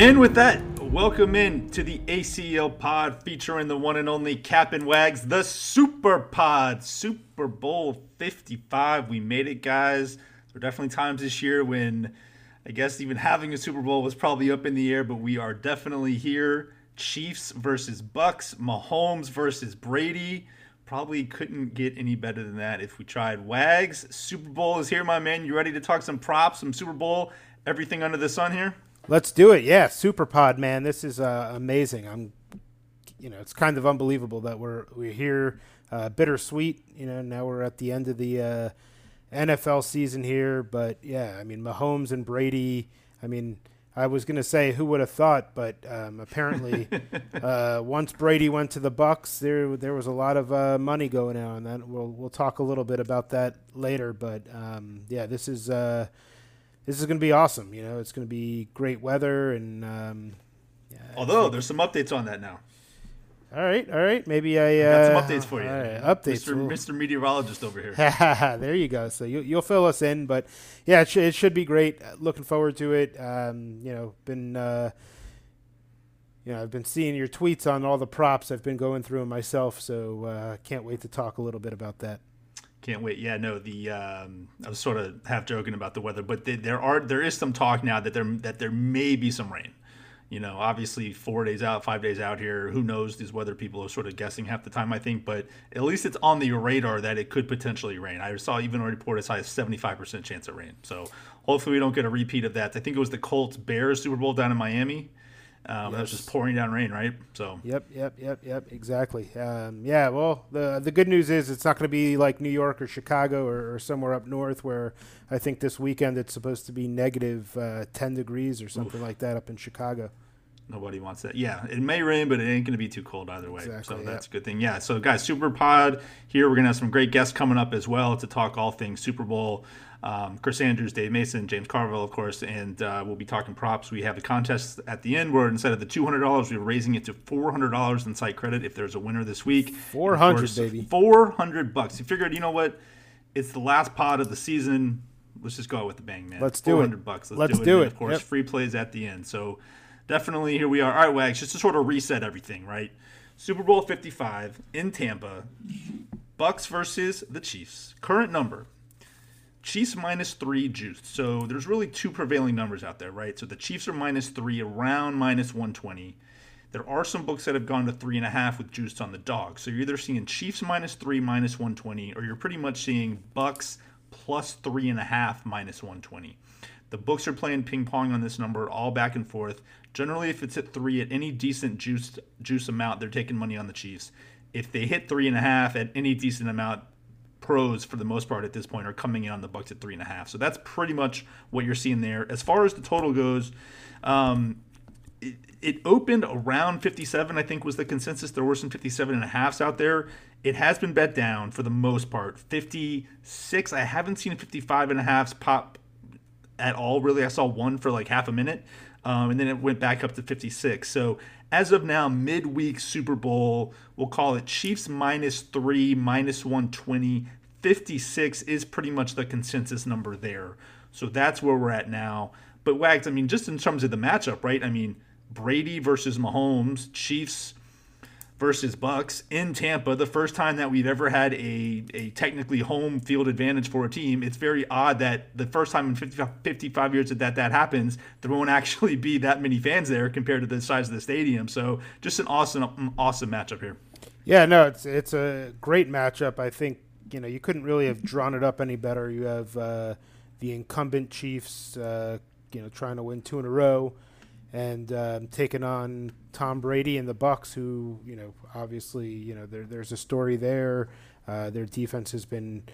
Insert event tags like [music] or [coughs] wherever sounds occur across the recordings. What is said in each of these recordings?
And with that, welcome in to the ACL Pod featuring the one and only Captain Wags, the Super Pod, Super Bowl 55. We made it, guys. There were definitely times this year when I guess even having a Super Bowl was probably up in the air, but we are definitely here. Chiefs versus Bucks, Mahomes versus Brady. Probably couldn't get any better than that if we tried. Wags, Super Bowl is here, my man. You ready to talk some props, some Super Bowl, everything under the sun here? Let's do it. Yeah, Super Pod, man. This is uh, amazing. I'm, you know, it's kind of unbelievable that we're we're here. Uh, bittersweet, you know. Now we're at the end of the uh, NFL season here, but yeah, I mean, Mahomes and Brady. I mean, I was gonna say who would have thought, but um, apparently, [laughs] uh, once Brady went to the Bucks, there there was a lot of uh, money going out, and that we'll we'll talk a little bit about that later. But um, yeah, this is uh, this is gonna be awesome. You know, it's gonna be great weather, and um, yeah, although there's some updates on that now. All right, all right. Maybe I, uh, got some updates for you. Right, updates, Mr. Mr. Meteorologist over here. [laughs] there you go. So you, will fill us in, but yeah, it, sh- it, should be great. Looking forward to it. Um, you know, been uh, you know, I've been seeing your tweets on all the props. I've been going through them myself, so uh, can't wait to talk a little bit about that. Can't wait. Yeah, no. The um, I was sort of half joking about the weather, but the, there are there is some talk now that there that there may be some rain you know, obviously four days out, five days out here. Who knows? These weather people are sort of guessing half the time, I think. But at least it's on the radar that it could potentially rain. I saw even a report as high as 75% chance of rain. So hopefully we don't get a repeat of that. I think it was the Colts Bears Super Bowl down in Miami. Um, yes. That was just pouring down rain, right? So. Yep, yep, yep, yep. Exactly. Um, yeah. Well, the the good news is it's not going to be like New York or Chicago or, or, somewhere up north where I think this weekend it's supposed to be negative uh, ten degrees or something Oof. like that up in Chicago. Nobody wants that. Yeah, it may rain, but it ain't going to be too cold either way. Exactly, so that's a good thing. Yeah. So guys, Super Pod here. We're going to have some great guests coming up as well to talk all things Super Bowl. Um, Chris Andrews, Dave Mason, James Carville, of course, and uh, we'll be talking props. We have a contest at the end where instead of the two hundred dollars, we're raising it to four hundred dollars in site credit if there's a winner this week. Four hundred, baby. Four hundred bucks. You figured, you know what? It's the last pod of the season. Let's just go out with the bang, man. Let's do it. Four hundred bucks. Let's, Let's do, it. Of course, yep. free plays at the end. So definitely here we are. All right, Wags, just to sort of reset everything, right? Super Bowl 55 in Tampa. Bucks versus the Chiefs. Current number. Chiefs minus three juiced. So there's really two prevailing numbers out there, right? So the Chiefs are minus three, around minus 120. There are some books that have gone to three and a half with juiced on the dog. So you're either seeing Chiefs minus three, minus 120, or you're pretty much seeing Bucks plus three and a half, minus 120. The books are playing ping pong on this number, all back and forth. Generally, if it's at three at any decent juice juice amount, they're taking money on the Chiefs. If they hit three and a half at any decent amount, pros for the most part at this point are coming in on the Bucks at three and a half. So that's pretty much what you're seeing there. As far as the total goes, um, it, it opened around 57. I think was the consensus. There were some 57 and a halfs out there. It has been bet down for the most part. 56. I haven't seen 55 and a halfs pop at all. Really, I saw one for like half a minute um, and then it went back up to 56. So as of now, midweek Super Bowl, we'll call it Chiefs minus three, minus 120. 56 is pretty much the consensus number there. So that's where we're at now. But Wags, I mean, just in terms of the matchup, right? I mean, Brady versus Mahomes, Chiefs versus Bucks in Tampa, the first time that we've ever had a, a technically home field advantage for a team. It's very odd that the first time in 50, 55 years that, that that happens, there won't [laughs] actually be that many fans there compared to the size of the stadium. So just an awesome, awesome matchup here. Yeah, no, it's it's a great matchup. I think you know you couldn't really have drawn it up any better. You have uh, the incumbent Chiefs, uh, you know, trying to win two in a row and um, taking on Tom Brady and the Bucks, who you know obviously you know there, there's a story there. Uh, their defense has been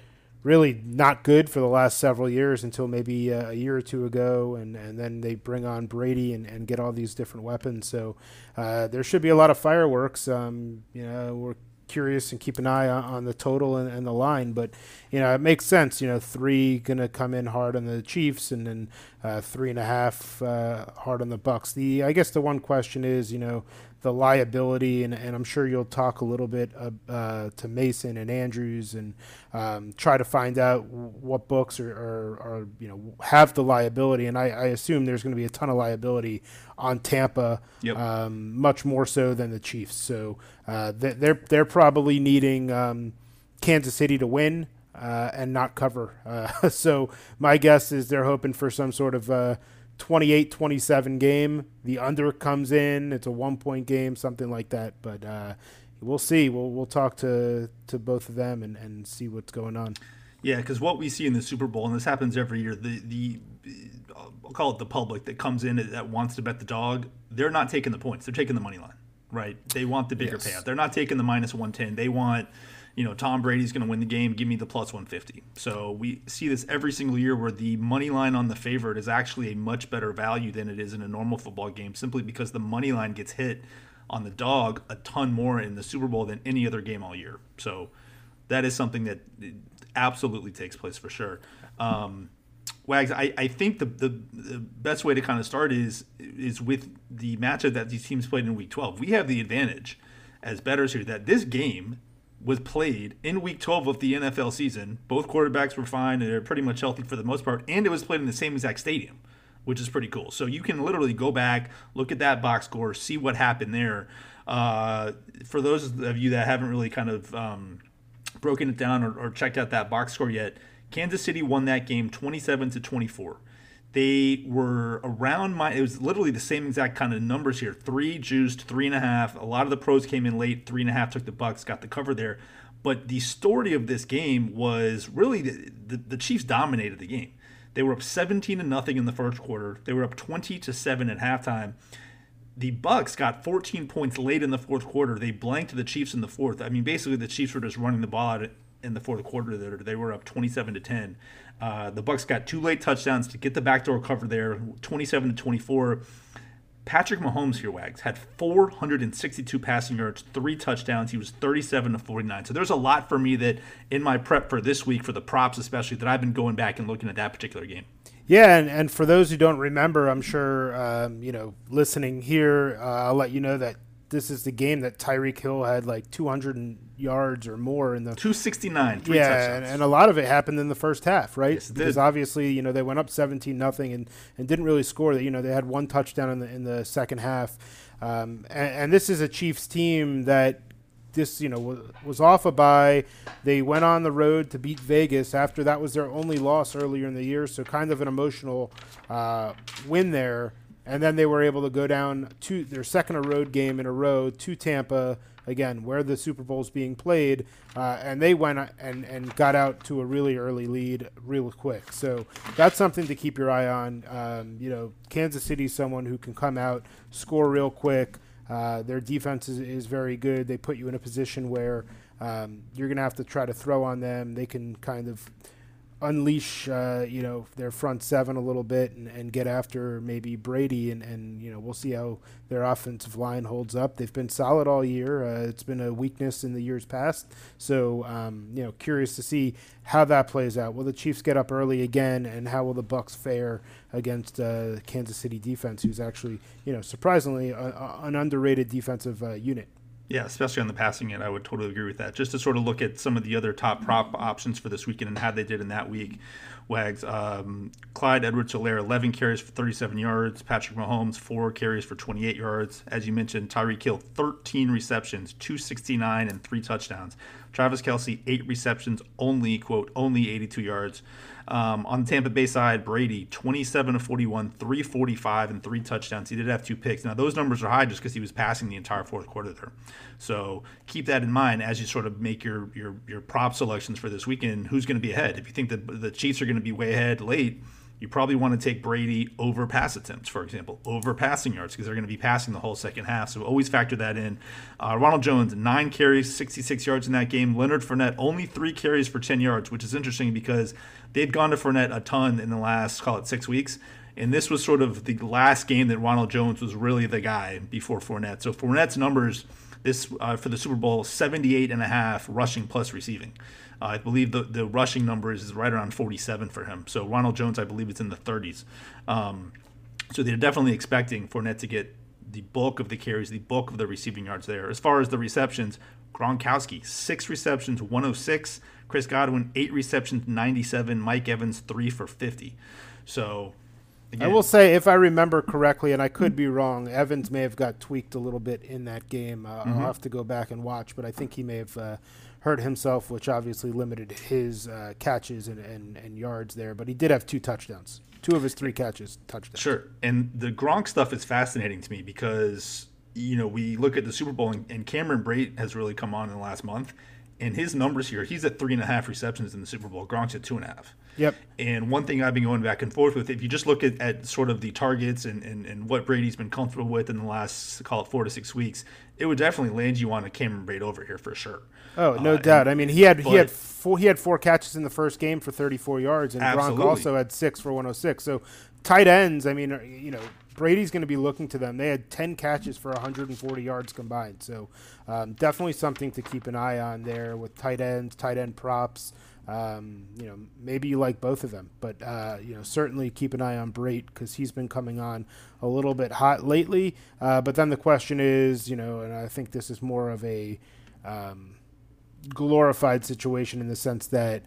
really not good for the last several years until maybe a year or two ago, and, and then they bring on Brady and, and get all these different weapons. So uh, there should be a lot of fireworks. Um, you know, we're curious and keep an eye on, on the total and, and, the line. But you know, it makes sense. You know, three gonna come in hard on the Chiefs, and then uh, three and a half uh, hard on the Bucks. The I guess the one question is, you know, the liability, and, and I'm sure you'll talk a little bit uh, to Mason and Andrews and um, try to find out what books are, are, are, you know have the liability. And I, I assume there's going to be a ton of liability on Tampa, yep. um, much more so than the Chiefs. So uh, they're they're probably needing um, Kansas City to win. Uh, and not cover. [laughs] Uh, so my guess is they're hoping for some sort of uh, 28 27 game. The under comes in. It's a one point game, something like that. But uh, we'll see. We'll, we'll talk to, to both of them and, and see what's going on. Yeah, because what we see in the Super Bowl, and this happens every year, the, the I'll call it the public that comes in that wants to bet the dog, they're not taking the points. They're taking the money line, right? They want the bigger yes. payout. They're not taking the minus 110. They want you know, Tom Brady's going to win the game. Give me the plus 150. So we see this every single year where the money line on the favorite is actually a much better value than it is in a normal football game, simply because the money line gets hit on the dog a ton more in the Super Bowl than any other game all year. So that is something that absolutely takes place for sure. Um, Wags, I, I think the, the, the best way to kind of start is is with the matchup that these teams played in Week 12. We have the advantage as bettors here that this game was played in week 12 of the NFL season. Both quarterbacks were fine and they're pretty much healthy for the most part, and it was played in the same exact stadium, which is pretty cool. So you can literally go back, look at that box score, see what happened there. Uh, for those of you that haven't really kind of um, broken it down or, or checked out that box score yet, Kansas City won that game 27 to 24 they were around my it was literally the same exact kind of numbers here. Three juiced three and a half. A lot of the pros came in late. Three and a half took the bucks got the cover there. But the story of this game was really the, the, the chiefs dominated the game. They were up 17 to nothing in the first quarter. They were up 20 to 7 at halftime. The bucks got 14 points late in the fourth quarter. They blanked the chiefs in the fourth. I mean basically the chiefs were just running the ball out in the fourth quarter there they were up 27 to 10 uh, the Bucks got two late touchdowns to get the backdoor cover there, 27 to 24. Patrick Mahomes here, Wags, had 462 passing yards, three touchdowns. He was 37 to 49. So there's a lot for me that in my prep for this week, for the props especially, that I've been going back and looking at that particular game. Yeah, and, and for those who don't remember, I'm sure, um, you know, listening here, uh, I'll let you know that this is the game that Tyreek Hill had like 200 yards or more in the 269. yeah, and, and, a lot of it happened in the first half, right? Yes, because obviously, you know, they went up 17 nothing and and didn't really score. That you know, they had one touchdown in the in the second half, um, and, and this is a Chiefs team that this you know was, was off a bye. They went on the road to beat Vegas after that was their only loss earlier in the year, so kind of an emotional uh, win there and then they were able to go down to their second road game in a row to Tampa again, where the Super Bowl is being played, uh, and they went and and got out to a really early lead real quick. So that's something to keep your eye on. Um, you know, Kansas City, someone who can come out, score real quick. Uh, their defense is, is very good. They put you in a position where um, you're going to have to try to throw on them. They can kind of unleash uh, you know their front seven a little bit and, and get after maybe Brady and, and you know we'll see how their offensive line holds up. They've been solid all year. Uh, it's been a weakness in the years past. So um, you know curious to see how that plays out. Will the Chiefs get up early again and how will the Bucks fare against uh, Kansas City defense, who's actually you know surprisingly a, a, an underrated defensive uh, unit. Yeah, especially on the passing end, I would totally agree with that. Just to sort of look at some of the other top prop options for this weekend and how they did in that week. Wags, um, Clyde Edwards-Helaire, 11 carries for 37 yards. Patrick Mahomes, 4 carries for 28 yards. As you mentioned, Tyreek Hill, 13 receptions, 269, and 3 touchdowns. Travis Kelce, 8 receptions, only, quote, only 82 yards. Um, on the Tampa Bay side, Brady, 27 to 41, 345, and three touchdowns. He did have two picks. Now, those numbers are high just because he was passing the entire fourth quarter there. So keep that in mind as you sort of make your your, your prop selections for this weekend. Who's going to be ahead? If you think that the Chiefs are going to be way ahead late, you probably want to take Brady over pass attempts, for example, over passing yards, because they're going to be passing the whole second half. So always factor that in. Uh, Ronald Jones, nine carries, 66 yards in that game. Leonard Fournette, only three carries for 10 yards, which is interesting because they've gone to Fournette a ton in the last, call it six weeks. And this was sort of the last game that Ronald Jones was really the guy before Fournette. So Fournette's numbers this uh, for the Super Bowl, 78 and a half rushing plus receiving. Uh, I believe the, the rushing number is right around 47 for him. So Ronald Jones, I believe it's in the 30s. Um, so they're definitely expecting Fournette to get the bulk of the carries, the bulk of the receiving yards there. As far as the receptions, Gronkowski, six receptions, 106. Chris Godwin, eight receptions, 97. Mike Evans, three for 50. So Again. I will say, if I remember correctly, and I could be wrong, Evans may have got tweaked a little bit in that game. Uh, mm-hmm. I'll have to go back and watch, but I think he may have uh, hurt himself, which obviously limited his uh, catches and, and, and, yards there. But he did have two touchdowns, two of his three catches touchdowns. Sure, and the Gronk stuff is fascinating to me because you know we look at the Super Bowl and, and Cameron Brate has really come on in the last month, and his numbers here, he's at three and a half receptions in the Super Bowl. Gronk's at two and a half. Yep. And one thing I've been going back and forth with, if you just look at, at sort of the targets and, and, and what Brady's been comfortable with in the last, call it four to six weeks, it would definitely land you on a Cameron Brate over here for sure. Oh, no uh, doubt. And, I mean, he had he had four, he had four catches in the first game for 34 yards, and absolutely. Gronk also had six for 106. So tight ends, I mean, you know, Brady's going to be looking to them. They had 10 catches for 140 yards combined. So um, definitely something to keep an eye on there with tight ends, tight end props. Um, you know, maybe you like both of them, but uh, you know, certainly keep an eye on Brate because he's been coming on a little bit hot lately. Uh, but then the question is, you know, and I think this is more of a um, glorified situation in the sense that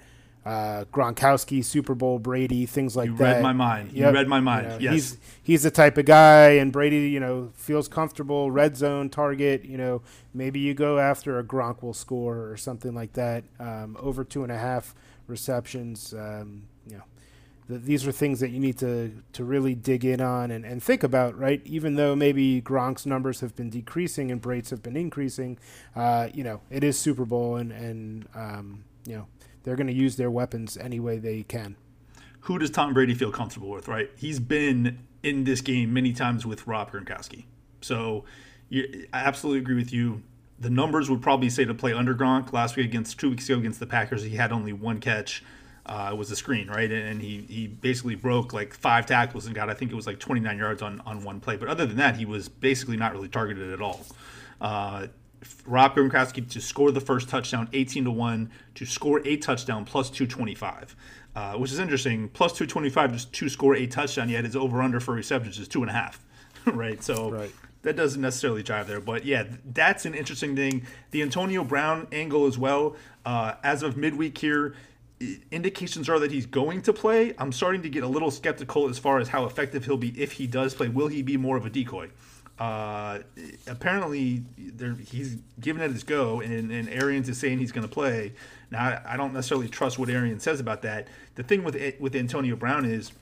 uh, Gronkowski, Super Bowl, Brady, things like you that. You read my mind. Yep. You read my mind. You know, yes. He's he's the type of guy, and Brady, you know, feels comfortable. Red zone target. You know, maybe you go after a Gronk will score or something like that. Um, over two and a half receptions. Um, you know, the, these are things that you need to to really dig in on and, and think about, right? Even though maybe Gronk's numbers have been decreasing and Brate's have been increasing, uh, you know, it is Super Bowl, and and um, you know they're going to use their weapons any way they can. Who does Tom Brady feel comfortable with? Right, he's been in this game many times with Rob Gronkowski, so you, I absolutely agree with you. The numbers would probably say to play under Gronk last week against two weeks ago against the Packers. He had only one catch. Uh, was a screen, right? And he, he basically broke like five tackles and got, I think it was like 29 yards on, on one play. But other than that, he was basically not really targeted at all. Uh, Rob Gronkowski to score the first touchdown, 18 to 1, to score a touchdown, plus 225. Uh, which is interesting. Plus 225 just to score a touchdown, yet his over under for receptions is two and a half. [laughs] right? So right. that doesn't necessarily drive there. But yeah, that's an interesting thing. The Antonio Brown angle as well. Uh, as of midweek here, indications are that he's going to play. I'm starting to get a little skeptical as far as how effective he'll be if he does play. Will he be more of a decoy? Uh, apparently, he's giving it his go, and, and Arians is saying he's going to play. Now, I, I, don't necessarily trust what Arians says about that. The thing with it, with Antonio Brown is,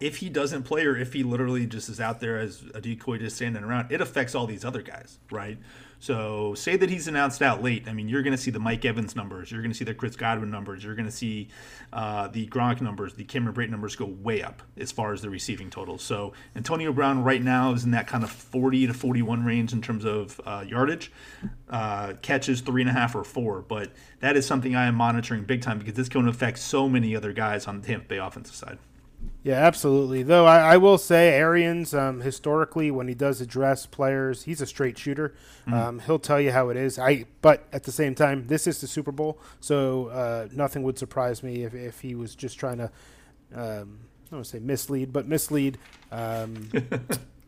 if he doesn't play or if he literally just is out there as a decoy just standing around, it affects all these other guys, right? So say that he's announced out late. I mean, you're going to see the Mike Evans numbers. You're going to see the Chris Godwin numbers. You're going to see uh, the Gronk numbers, the Cameron Brate numbers go way up as far as the receiving totals. So Antonio Brown right now is in that kind of 40 to 41 range in terms of uh, yardage. Uh, catches three and a half or four. But that is something I am monitoring big time because this to affect so many other guys on the Tampa Bay offensive side. Yeah, absolutely. Though I, I will say, Arians, um, historically, when he does address players, he's a straight shooter. Mm-hmm. Um, he'll tell you how it is. I, but at the same time, this is the Super Bowl, so uh, nothing would surprise me if, if he was just trying to, um, I don't want to say mislead, but mislead um, [laughs]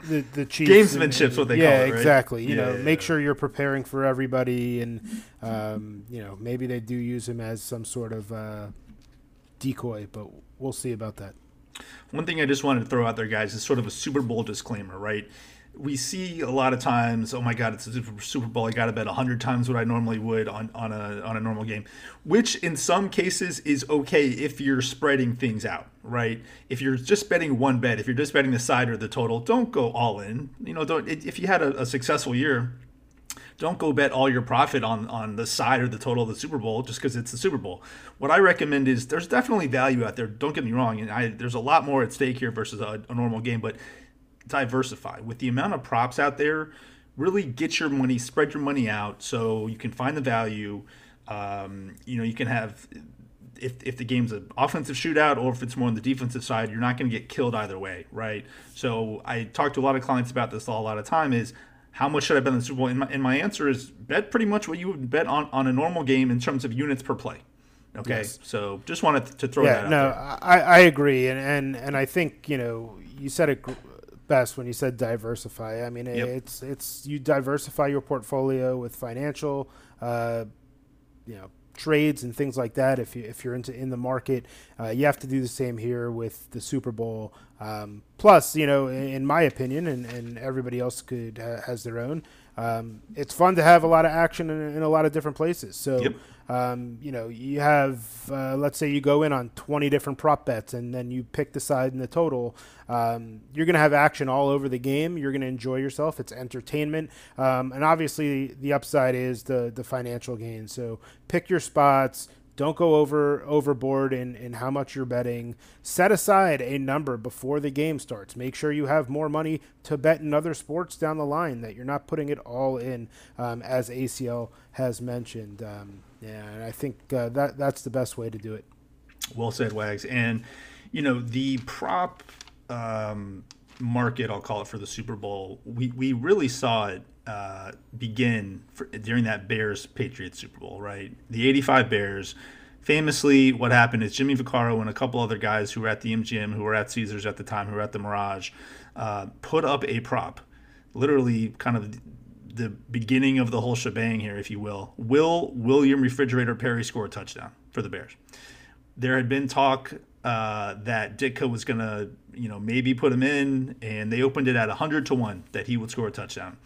the the Chiefs. Gamesmanship's what they yeah, call it. Right? exactly. You yeah, know, yeah, make yeah. sure you're preparing for everybody, and um, you know, maybe they do use him as some sort of uh, decoy, but we'll see about that. One thing I just wanted to throw out there, guys, is sort of a Super Bowl disclaimer, right? We see a lot of times, oh my God, it's a Super Bowl. I got to bet hundred times what I normally would on, on a on a normal game, which in some cases is okay if you're spreading things out, right? If you're just betting one bet, if you're just betting the side or the total, don't go all in. You know, don't if you had a, a successful year, don't go bet all your profit on on the side or the total of the Super Bowl just because it's the Super Bowl. What I recommend is there's definitely value out there. Don't get me wrong, and I, there's a lot more at stake here versus a, a normal game, but diversify with the amount of props out there. Really get your money, spread your money out so you can find the value. Um, you know, you can have if, if the game's an offensive shootout or if it's more on the defensive side, you're not going to get killed either way, right? So I talk to a lot of clients about this a lot of time is how much should I bet on the Super Bowl? And my, and my answer is bet pretty much what you would bet on, on a normal game in terms of units per play. Okay, yes. so just wanted to throw yeah, that out no, I, I agree, and, and and I think you know you said it best when you said diversify. I mean, yep. it's it's you diversify your portfolio with financial, uh, you know, trades and things like that. If you if you're into in the market, uh, you have to do the same here with the Super Bowl. Um, plus, you know, in, in, my opinion, and, and everybody else could uh, has their own. Um, it's fun to have a lot of action in, in a lot of different places. So. Yep um, you know, you have, uh, let's say you go in on 20 different prop bets and then you pick the side in the total. Um, you're going to have action all over the game. You're going to enjoy yourself. It's entertainment. Um, and obviously, the upside is the, the financial gain. So pick your spots, don't go over overboard in, in how much you're betting. Set aside a number before the game starts. Make sure you have more money to bet in other sports down the line. That you're not putting it all in, um, as ACL has mentioned. Um, yeah, and I think uh, that that's the best way to do it. Well said, Wags. And you know the prop um, market, I'll call it for the Super Bowl. We we really saw it uh, begin for, during that Bears Patriots Super Bowl, right? The 85 Bears. Famously, what happened is Jimmy Vaccaro and a couple other guys who were at the MGM, who were at Caesars at the time, who were at the Mirage, uh, put up a prop, literally kind of the beginning of the whole shebang here, if you will. Will William Refrigerator Perry score a touchdown for the Bears? There had been talk uh, that Ditka was going to, you know, maybe put him in, and they opened it at 100 to 1 that he would score a touchdown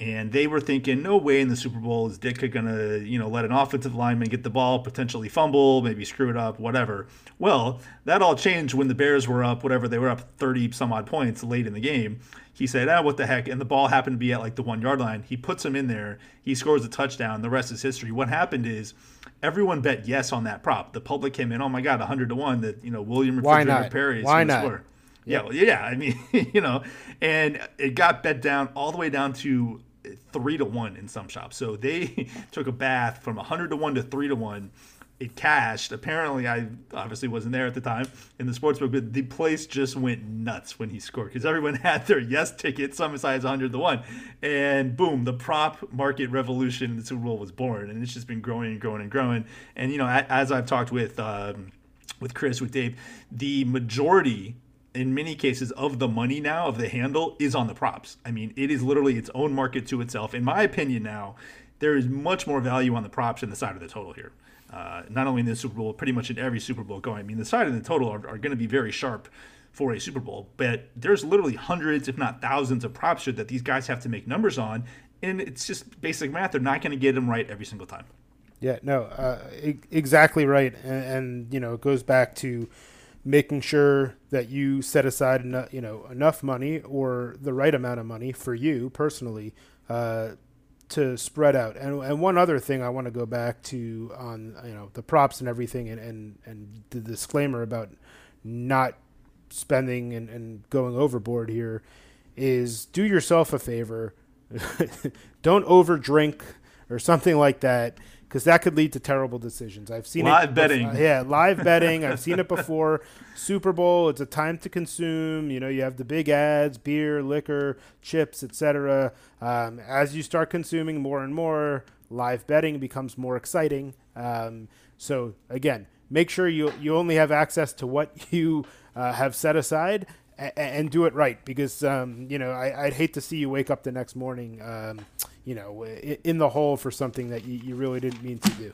and they were thinking, no way in the Super Bowl is Ditka gonna, you know, let an offensive lineman get the ball, potentially fumble, maybe screw it up, whatever. Well, that all changed when the Bears were up, whatever they were up 30 some odd points late in the game. He said, ah, what the heck? And the ball happened to be at like the one yard line. He puts him in there. He scores a touchdown. The rest is history. What happened is everyone bet yes on that prop. The public came in, oh my God, 100 to 1 that, you know, William Refrigerator Perry is Why not? Score. Yeah, well, yeah. I mean, [laughs] you know, and it got bet down all the way down to three to one in some shops. So they [laughs] took a bath from 100 to one to three to one. It cashed. Apparently, I obviously wasn't there at the time in the sportsbook, but the place just went nuts when he scored because everyone [laughs] had their yes ticket, some size 100 to one, and boom, the prop market revolution in the Super Bowl was born, and it's just been growing and growing and growing. And you know, as I've talked with um, with Chris, with Dave, the majority in many cases of the money now of the handle is on the props. I mean, it is literally its own market to itself. In my opinion, now there is much more value on the props than the side of the total here. Uh, not only in the Super Bowl, pretty much in every Super Bowl going. I mean, the side and the total are, are going to be very sharp for a Super Bowl, but there's literally hundreds, if not thousands, of props that these guys have to make numbers on, and it's just basic math. They're not going to get them right every single time. Yeah, no, uh, exactly right, and, and you know, it goes back to making sure that you set aside enough, you know enough money or the right amount of money for you personally uh, to spread out. And and one other thing I want to go back to on you know the props and everything and and, and the disclaimer about not spending and, and going overboard here is do yourself a favor. [laughs] Don't overdrink or something like that because that could lead to terrible decisions. I've seen live it. betting. Yeah, live betting. I've seen it before. [laughs] Super Bowl. It's a time to consume. You know, you have the big ads, beer, liquor, chips, etc. Um, as you start consuming more and more, live betting becomes more exciting. Um, so again, make sure you you only have access to what you uh, have set aside and, and do it right because um, you know I, would hate to see you wake up the next morning, um, you know, in the hole for something that you, you, really didn't mean to do.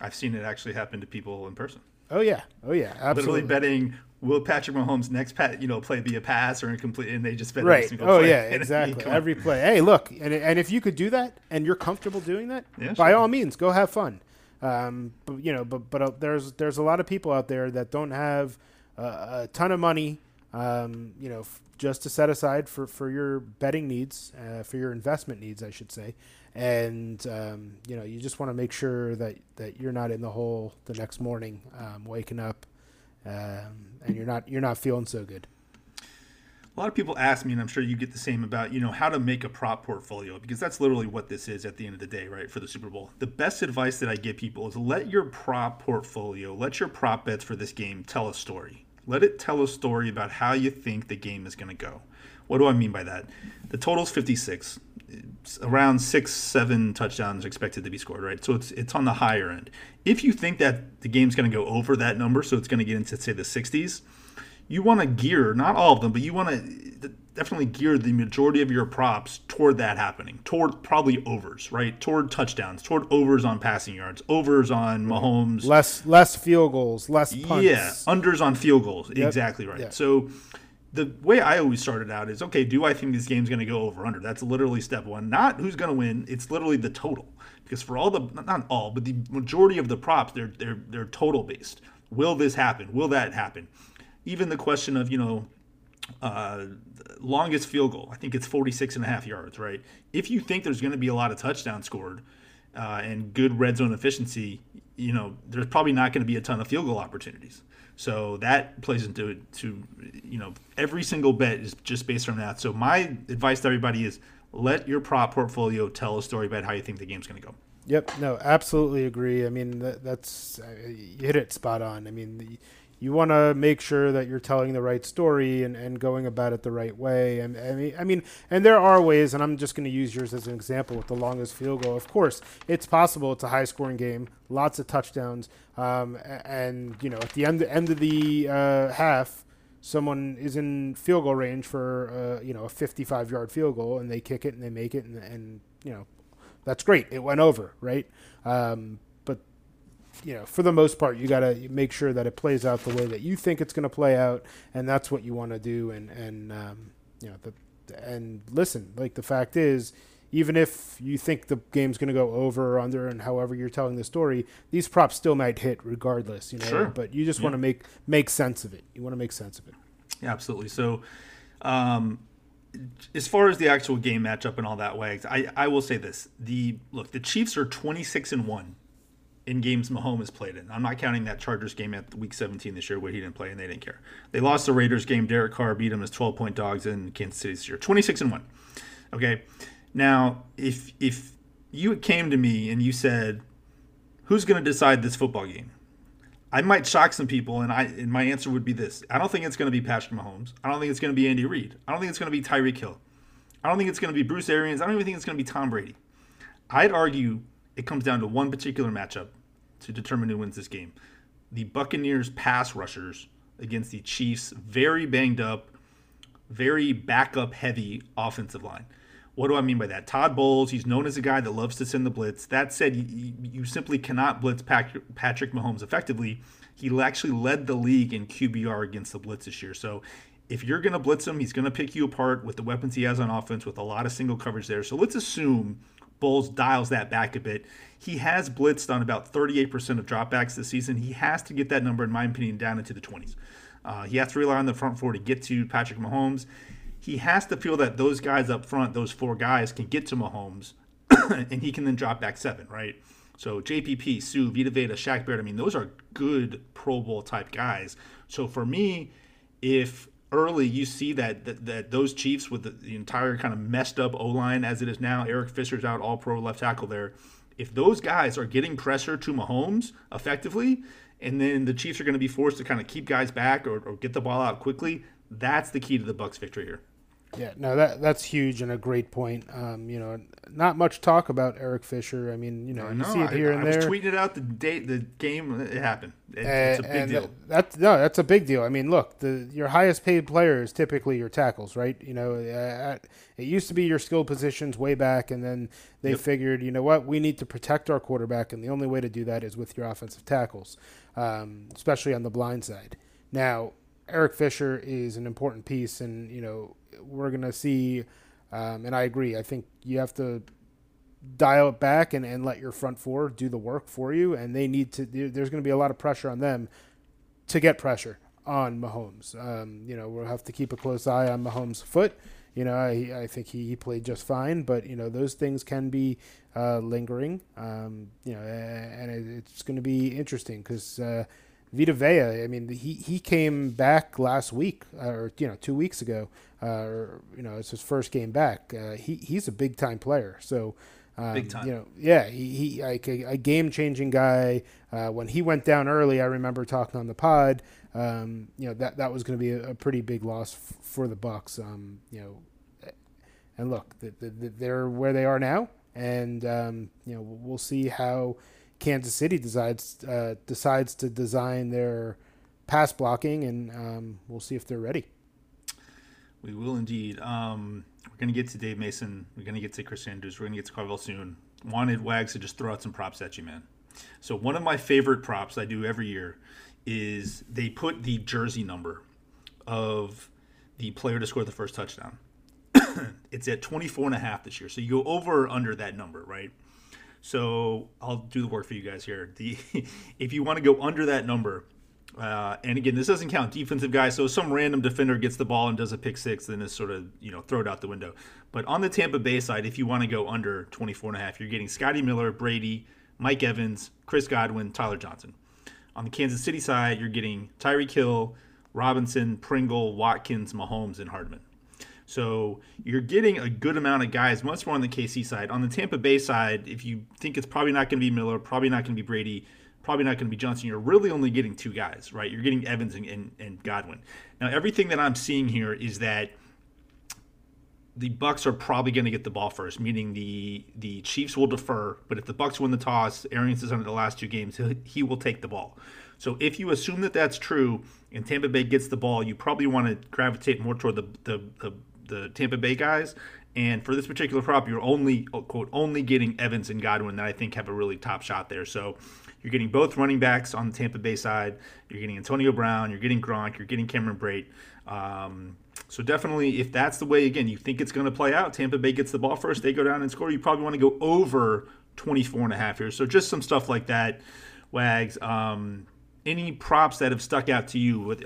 I've seen it actually happen to people in person. Oh yeah, oh yeah, absolutely. Literally betting will Patrick Mahomes next pat you know play be a pass or incomplete, and they just bet right. oh play. yeah, [laughs] exactly. Every play. Hey, look, and and if you could do that and you're comfortable doing that, yeah, by all means, go have fun. Um, but you know, but but uh, there's there's a lot of people out there that don't have uh, a ton of money um, you know, f- just to set aside for, for your betting needs, uh, for your investment needs, I should say. and um, you know you just want to make sure that that you're not in the hole the next morning, um, waking up, um, and you're not you're not feeling so good. A lot of people ask me, and I'm sure you get the same about, you know, how to make a prop portfolio because that's literally what this is at the end of the day, right? For the Super Bowl. The best advice that I give people is let your prop portfolio, let your prop bets for this game tell a story. Let it tell a story about how you think the game is going to go. What do I mean by that? The total's 56. It's around six, seven touchdowns expected to be scored, right? So it's it's on the higher end. If you think that the game's going to go over that number, so it's going to get into say the 60s, you want to gear not all of them, but you want to definitely gear the majority of your props toward that happening, toward probably overs, right? Toward touchdowns, toward overs on passing yards, overs on Mahomes, less less field goals, less punts. yeah, unders on field goals, yep. exactly right. Yep. So the way I always started out is okay, do I think this game's going to go over under? That's literally step one. Not who's going to win, it's literally the total. Because for all the not all, but the majority of the props, they're they're they're total based. Will this happen? Will that happen? even the question of, you know, uh, longest field goal, I think it's 46 and a half yards, right? If you think there's going to be a lot of touchdowns scored uh, and good red zone efficiency, you know, there's probably not going to be a ton of field goal opportunities. So that plays into to you know every single bet is just based on that. So my advice to everybody is let your prop portfolio tell a story about how you think the game's going to go. Yep, no, absolutely agree. I mean that, that's uh, you hit it spot on. I mean the you want to make sure that you're telling the right story and, and going about it the right way. And I mean, I mean, and there are ways, and I'm just going to use yours as an example with the longest field goal. Of course, it's possible. It's a high scoring game, lots of touchdowns, um, and you know, at the end end of the uh, half, someone is in field goal range for uh, you know a 55 yard field goal, and they kick it and they make it, and, and you know, that's great. It went over, right? Um, you know, for the most part, you got to make sure that it plays out the way that you think it's going to play out, and that's what you want to do. And and um, you know, the and listen, like the fact is, even if you think the game's going to go over or under, and however you're telling the story, these props still might hit regardless. You know, sure. but you just yeah. want to make make sense of it. You want to make sense of it. Yeah, absolutely. So. Um, as far as the actual game matchup and all that wags, I, I will say this: the look, the Chiefs are twenty six and one in games Mahomes played in. I'm not counting that Chargers game at week 17 this year where he didn't play and they didn't care. They lost the Raiders game. Derek Carr beat them as 12 point dogs in Kansas City this year. 26 and 1. Okay. Now, if if you came to me and you said, "Who's going to decide this football game?" I might shock some people, and I and my answer would be this: I don't think it's going to be Patrick Mahomes. I don't think it's going to be Andy Reid. I don't think it's going to be Tyreek Hill. I don't think it's going to be Bruce Arians. I don't even think it's going to be Tom Brady. I'd argue it comes down to one particular matchup to determine who wins this game. The Buccaneers pass rushers against the Chiefs, very banged up, very backup heavy offensive line. What do I mean by that? Todd Bowles, he's known as a guy that loves to send the blitz. That said, you, you simply cannot blitz Patrick Mahomes effectively. He actually led the league in QBR against the blitz this year. So if you're going to blitz him, he's going to pick you apart with the weapons he has on offense with a lot of single coverage there. So let's assume Bowles dials that back a bit. He has blitzed on about 38% of dropbacks this season. He has to get that number, in my opinion, down into the 20s. Uh, he has to rely on the front four to get to Patrick Mahomes. He has to feel that those guys up front, those four guys, can get to Mahomes, [clears throat] and he can then drop back seven, right? So JPP, Suh, Vita Vea, Shaq Barrett, I mean, those are good Pro Bowl type guys. So for me, if early you see that that, that those Chiefs with the, the entire kind of messed up O line as it is now, Eric Fisher's out, all pro left tackle there if those guys are getting pressure to Mahomes effectively, and then the Chiefs are going to be forced to kind of keep guys back or, or get the ball out quickly, that's the key to the Bucks' victory here. Yeah, no, that that's huge and a great point. Um, you know, not much talk about Eric Fisher. I mean, you know, you see it here I, and I there. I it out the date the game it happened. It, it's a big deal. That, no, that's a big deal. I mean, look, the your highest paid player is typically your tackles, right? You know, uh, it used to be your skill positions way back, and then they yep. figured, you know what, we need to protect our quarterback, and the only way to do that is with your offensive tackles, um, especially on the blind side. Now, Eric Fisher is an important piece, and you know we're going to see, um, and I agree. I think you have to dial it back and, and let your front four do the work for you. And they need to, there's going to be a lot of pressure on them to get pressure on Mahomes. Um, you know, we'll have to keep a close eye on Mahomes' foot You know, I, I think he, he played just fine, but you know those things can be uh, lingering. Um, you know, and it, it's going to be interesting because uh, Vita Vea. I mean, he he came back last week or you know two weeks ago. Uh, or, you know, it's his first game back. Uh, he he's a big time player. So. Um, Big time. You know, yeah, he, he like a, a game changing guy. Uh, when he went down early, I remember talking on the pod. Um, you know that that was going to be a, a, pretty big loss f- for the Bucks. Um, you know, and look, the, the, the, they're where they are now, and um, you know we'll see how Kansas City decides uh, decides to design their pass blocking, and um, we'll see if they're ready. We will indeed. Um, we're going to get to Dave Mason. We're going to get to Chris Andrews. We're going to get to Carville soon. Wanted Wags to just throw out some props at you, man. So one of my favorite props I do every year is they put the jersey number of the player to score the first touchdown. [coughs] it's at 24 and a half this year. So you go over or under that number, right? So I'll do the work for you guys here. The [laughs] if you want to go under that number, uh, and again, this doesn't count defensive guys. So some random defender gets the ball and does a pick six, then it's sort of you know throw it out the window. But on the Tampa Bay side, if you want to go under 24 and a half, you're getting Scotty Miller, Brady, Mike Evans, Chris Godwin, Tyler Johnson. On the Kansas City side, you're getting Tyreek Hill, Robinson, Pringle, Watkins, Mahomes, and Hardman. So you're getting a good amount of guys, much more on the KC side. On the Tampa Bay side, if you think it's probably not going to be Miller, probably not going to be Brady, probably not going to be Johnson, you're really only getting two guys, right? You're getting Evans and, and, and Godwin. Now, everything that I'm seeing here is that the Bucks are probably going to get the ball first, meaning the the Chiefs will defer. But if the Bucks win the toss, Arians done it the last two games. He, he will take the ball. So if you assume that that's true, and Tampa Bay gets the ball, you probably want to gravitate more toward the the, the the Tampa Bay guys. And for this particular prop, you're only quote only getting Evans and Godwin that I think have a really top shot there. So you're getting both running backs on the Tampa Bay side. You're getting Antonio Brown. You're getting Gronk. You're getting Cameron Brate. Um, so definitely, if that's the way again you think it's going to play out, Tampa Bay gets the ball first. They go down and score. You probably want to go over 24 and a half here. So just some stuff like that, Wags. Um, any props that have stuck out to you with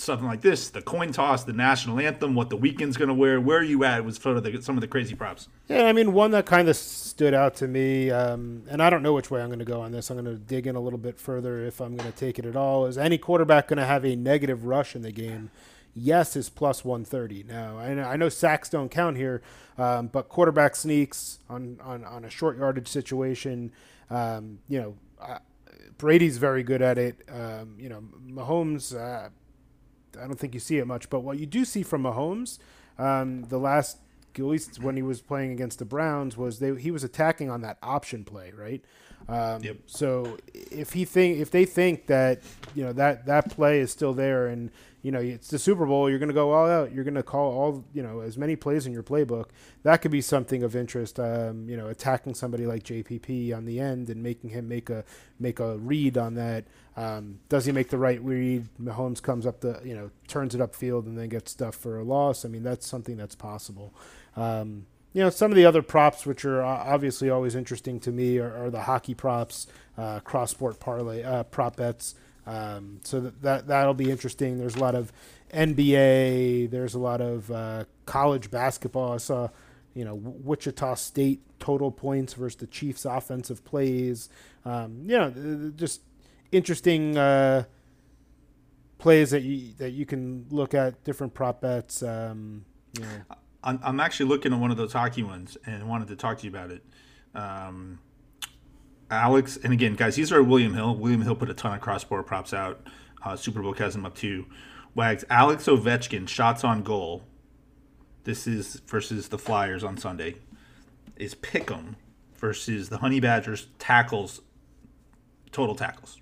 something like this the coin toss the national anthem what the Weeknd's going to wear where are you at was sort of the, some of the crazy props? Yeah i mean one that kind of stood out to me um, and i don't know which way i'm going to go on this i'm going to dig in a little bit further if i'm going to take it at all is any quarterback going to have a negative rush in the game? Yes is plus 130 now i know, I know sacks don't count here um, but quarterback sneaks on, on, on a short yardage situation um, you know Brady's very good at it. Um, you know, Mahomes, uh, I don't think you see it much, but what you do see from Mahomes, um, the last, at least when he was playing against the Browns, was they he was attacking on that option play, right? Um, yep. So if he think if they think that you know that that play is still there and you know it's the Super Bowl, you're going to go all out. You're going to call all you know as many plays in your playbook. That could be something of interest. Um, you know, attacking somebody like JPP on the end and making him make a make a read on that. Um, does he make the right read? Mahomes comes up the you know turns it upfield and then gets stuff for a loss. I mean that's something that's possible. Um, you know, some of the other props, which are obviously always interesting to me, are, are the hockey props, uh, cross sport parlay uh, prop bets. Um, so that, that that'll be interesting. There's a lot of NBA. There's a lot of uh, college basketball. I saw, you know, Wichita State total points versus the Chiefs' offensive plays. Um, you know, just interesting uh, plays that you that you can look at different prop bets. Um, you know. I'm actually looking at one of those hockey ones and wanted to talk to you about it. Um, Alex, and again, guys, these are William Hill. William Hill put a ton of cross-sport props out. Uh, Bowl has them up too. Wags, Alex Ovechkin, shots on goal. This is versus the Flyers on Sunday. Is Pick'em versus the Honey Badgers tackles, total tackles.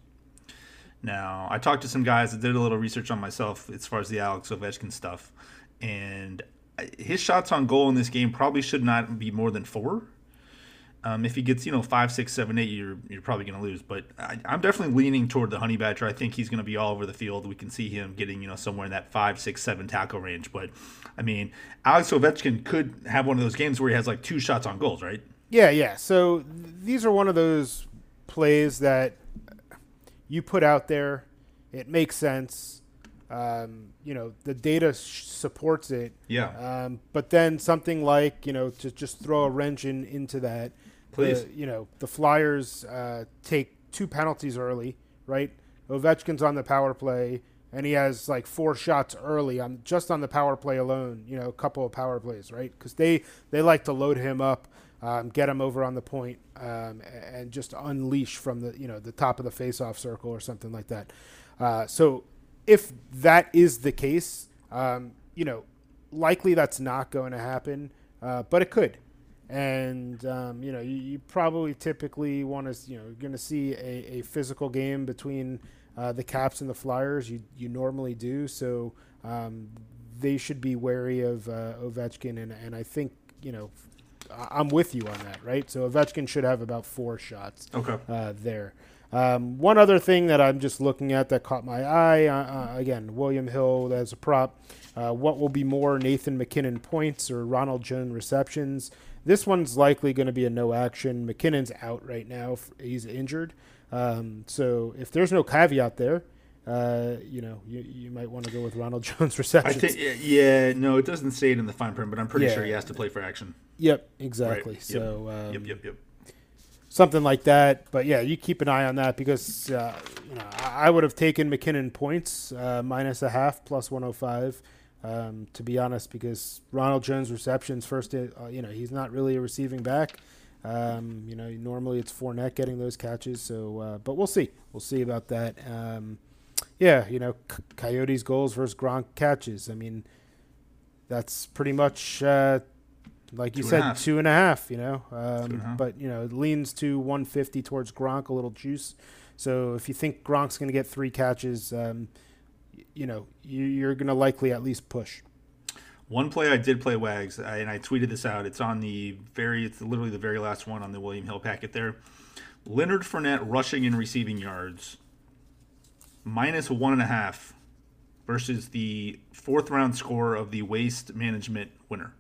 Now, I talked to some guys that did a little research on myself as far as the Alex Ovechkin stuff, and his shots on goal in this game probably should not be more than four. Um, if he gets, you know, five, six, seven, eight, you're you're probably going to lose. But I, am definitely leaning toward the Honey Badger. I think he's going to be all over the field. We can see him getting, you know, somewhere in that five, six, seven tackle range. But I mean, Alex Ovechkin could have one of those games where he has like two shots on goals, right? Yeah, yeah. So these are one of those plays that you put out there. It makes sense. Um, you know, the data sh- supports it. Yeah. Um, but then something like you know to just throw a wrench in into that. Please. The, you know the Flyers uh, take two penalties early, right? Ovechkin's on the power play, and he has like four shots early on just on the power play alone. You know, a couple of power plays, right? Because they they like to load him up, um, get him over on the point, um, and just unleash from the you know the top of the face-off circle or something like that. Uh, so if that is the case, um, you know, likely that's not going to happen, uh, but it could. And um, you know, you, you probably typically want to, you know, you're going to see a, a physical game between uh, the Caps and the Flyers. You you normally do, so um, they should be wary of uh, Ovechkin. And and I think you know, I'm with you on that, right? So Ovechkin should have about four shots Okay. uh, there. Um, one other thing that I'm just looking at that caught my eye uh, uh, again, William Hill as a prop. Uh, what will be more Nathan MacKinnon points or Ronald Jones receptions? This one's likely going to be a no action. MacKinnon's out right now; he's injured. Um, so if there's no caveat there, uh, you know you, you might want to go with Ronald [laughs] Jones I receptions. think yeah, no, it doesn't say it in the fine print, but I'm pretty Yeah. sure he has to play for action. Yep, Right. exactly. Yep. So um, yep, yep, yep. Something like that. But yeah, you keep an eye on that because uh, you know I, would have taken MacKinnon points uh, minus a half plus 105. Um, to be honest, because Ronald Jones receptions first, uh, you know he's not really a receiving back. Um, you know normally it's Fournette getting those catches. So, uh, but we'll see. We'll see about that. Um, yeah, you know C- Coyotes goals versus Gronk catches. I mean, that's pretty much. Like you Two said, half. two and a half. You know, um, half. but you know, it leans to 150 towards Gronk, a little juice. So if you think Gronk's going to get three catches, um, you know, you, you're going to likely at least push. One play I did play Wags, I, and I tweeted this out. It's on the very, it's literally the very last one on the William Hill packet there. Leonard Fournette rushing and receiving yards, minus one and a half, versus the fourth round score of the Waste Management winner.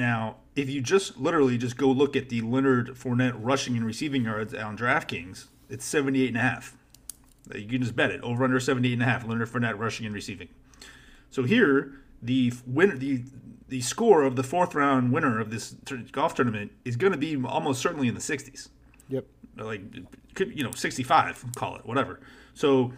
Now, if you just literally just go look at the Leonard Fournette rushing and receiving yards on DraftKings, it's 78 and a half. You can just bet it over under 78 and a half. Leonard Fournette rushing and receiving. So here, the winner, the the score of the fourth round winner of this golf tournament is going to be almost certainly in the 60s, Yep. like you know 65, call it whatever. So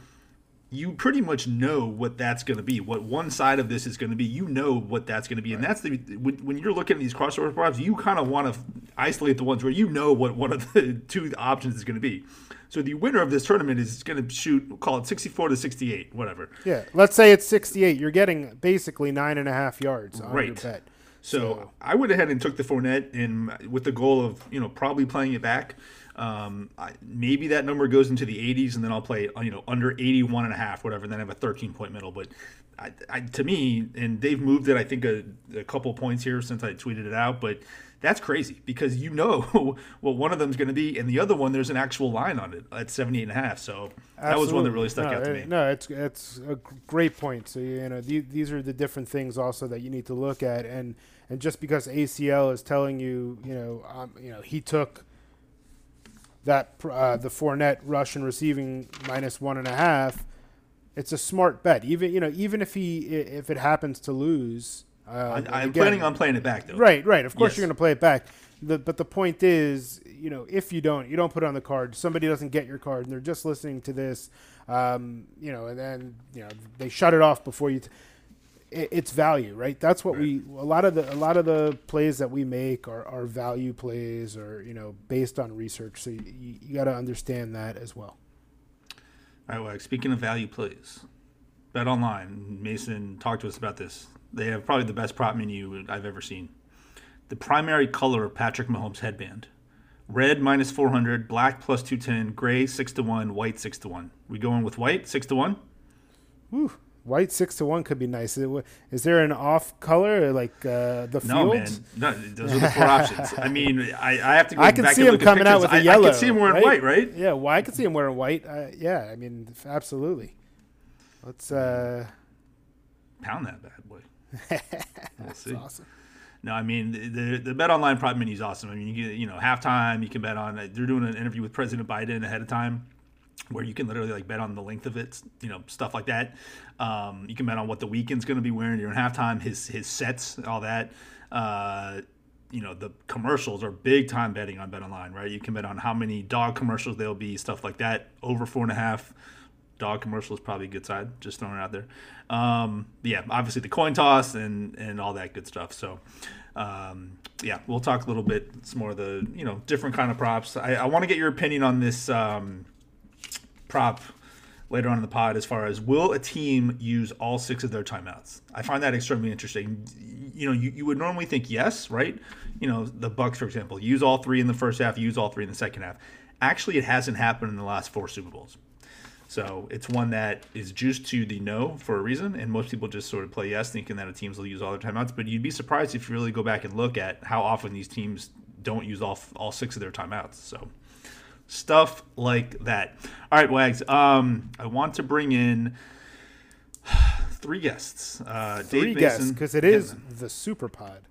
you pretty much know what that's going to be. What one side of this is going to be, you know what that's going to be, and that's the when, when you're looking at these crossover props, you kind of want to isolate the ones where you know what one of the [laughs] two options is going to be. So the winner of this tournament is going to shoot, we'll call it 64 to 68, whatever. Yeah. Let's say it's 68. You're getting basically nine and a half yards on your Right. bet. So, I went ahead and took the Fournette, and with the goal of you know probably playing it back. Um, I, maybe that number goes into the 80s, and then I'll play you know under 81 and a half, whatever. And then I have a 13 point middle. But I, I, to me, and they've moved it. I think a, a couple points here since I tweeted it out, but. That's crazy because you know [laughs] what one of them's going to be, and the other one there's an actual line on it at 78 and a half. So that was one that really stuck no, out to me. No, it's it's a great point. So you know the, these are the different things also that you need to look at, and and just because ACL is telling you, you know, um, you know, he took that uh, the Fournette rush and receiving minus one and a half. It's a smart bet. Even you know, even if he if it happens to lose, uh, I, I'm again- planning on playing it back though. Right, right. Of course, Yes. you're going to play it back. The, but the point is, you know, if you don't, you don't put it on the card. Somebody doesn't get your card, and they're just listening to this, um, you know, and then you know they shut it off before you. T- it's value, right? That's what we a lot of the a lot of the plays that we make are, are value plays, or you know, based on research. So you, you, got to understand that as well. All right, well, speaking of value plays, Bet Online, Mason talked to us about this. They have probably the best prop menu I've ever seen. The primary color of Patrick Mahomes' headband red minus 400, black plus 210, gray 6 to 1, white 6 to 1. We going with white 6 to 1? Whew. White six to one could be nice. Is, there an off color like uh, the No, fields? man. No, those are the four options. I mean, I, I have to go to the bottom. I can see him coming out with a I- yellow. I can see him wearing white, right? Yeah, well, I can see him wearing white. Uh, yeah, I mean, absolutely. Let's. uh Pound that bad boy. [laughs] We'll see. That's awesome. No, I mean the the, the bet online prop menu is awesome. I mean, you get you know halftime. You can bet on. They're doing an interview with President Biden ahead of time. Where you can literally like bet on the length of it, you know, stuff like that. Um, you can bet on what the Weeknd's going to be wearing during halftime, his his sets, all that. Uh, you know, the commercials are big time betting on Bet Online, right? You can bet on how many dog commercials there'll be, stuff like that. Over four and a half dog commercial is probably a good side. Just throwing it out there. Um, yeah, obviously the coin toss and and all that good stuff. So. Um, yeah, we'll talk a little bit. It's more of the you know different kind of props. I, I want to get your opinion on this um, prop later on in the pod as far as will a team use all six of their timeouts? I find that extremely interesting. You know, you, you would normally think yes, right? You know, the Bucks, for example, use all three in the first half, use all three in the second half. Actually, it hasn't happened in the last four Super Bowls. So it's one that is juiced to the no for a reason, and most people just sort of play yes, thinking that a teams will use all their timeouts. But you'd be surprised if you really go back and look at how often these teams don't use all all six of their timeouts. So stuff like that. All right, Wags. Um, I want to bring in three guests. Uh, three Dave guests because it is the Super Pod.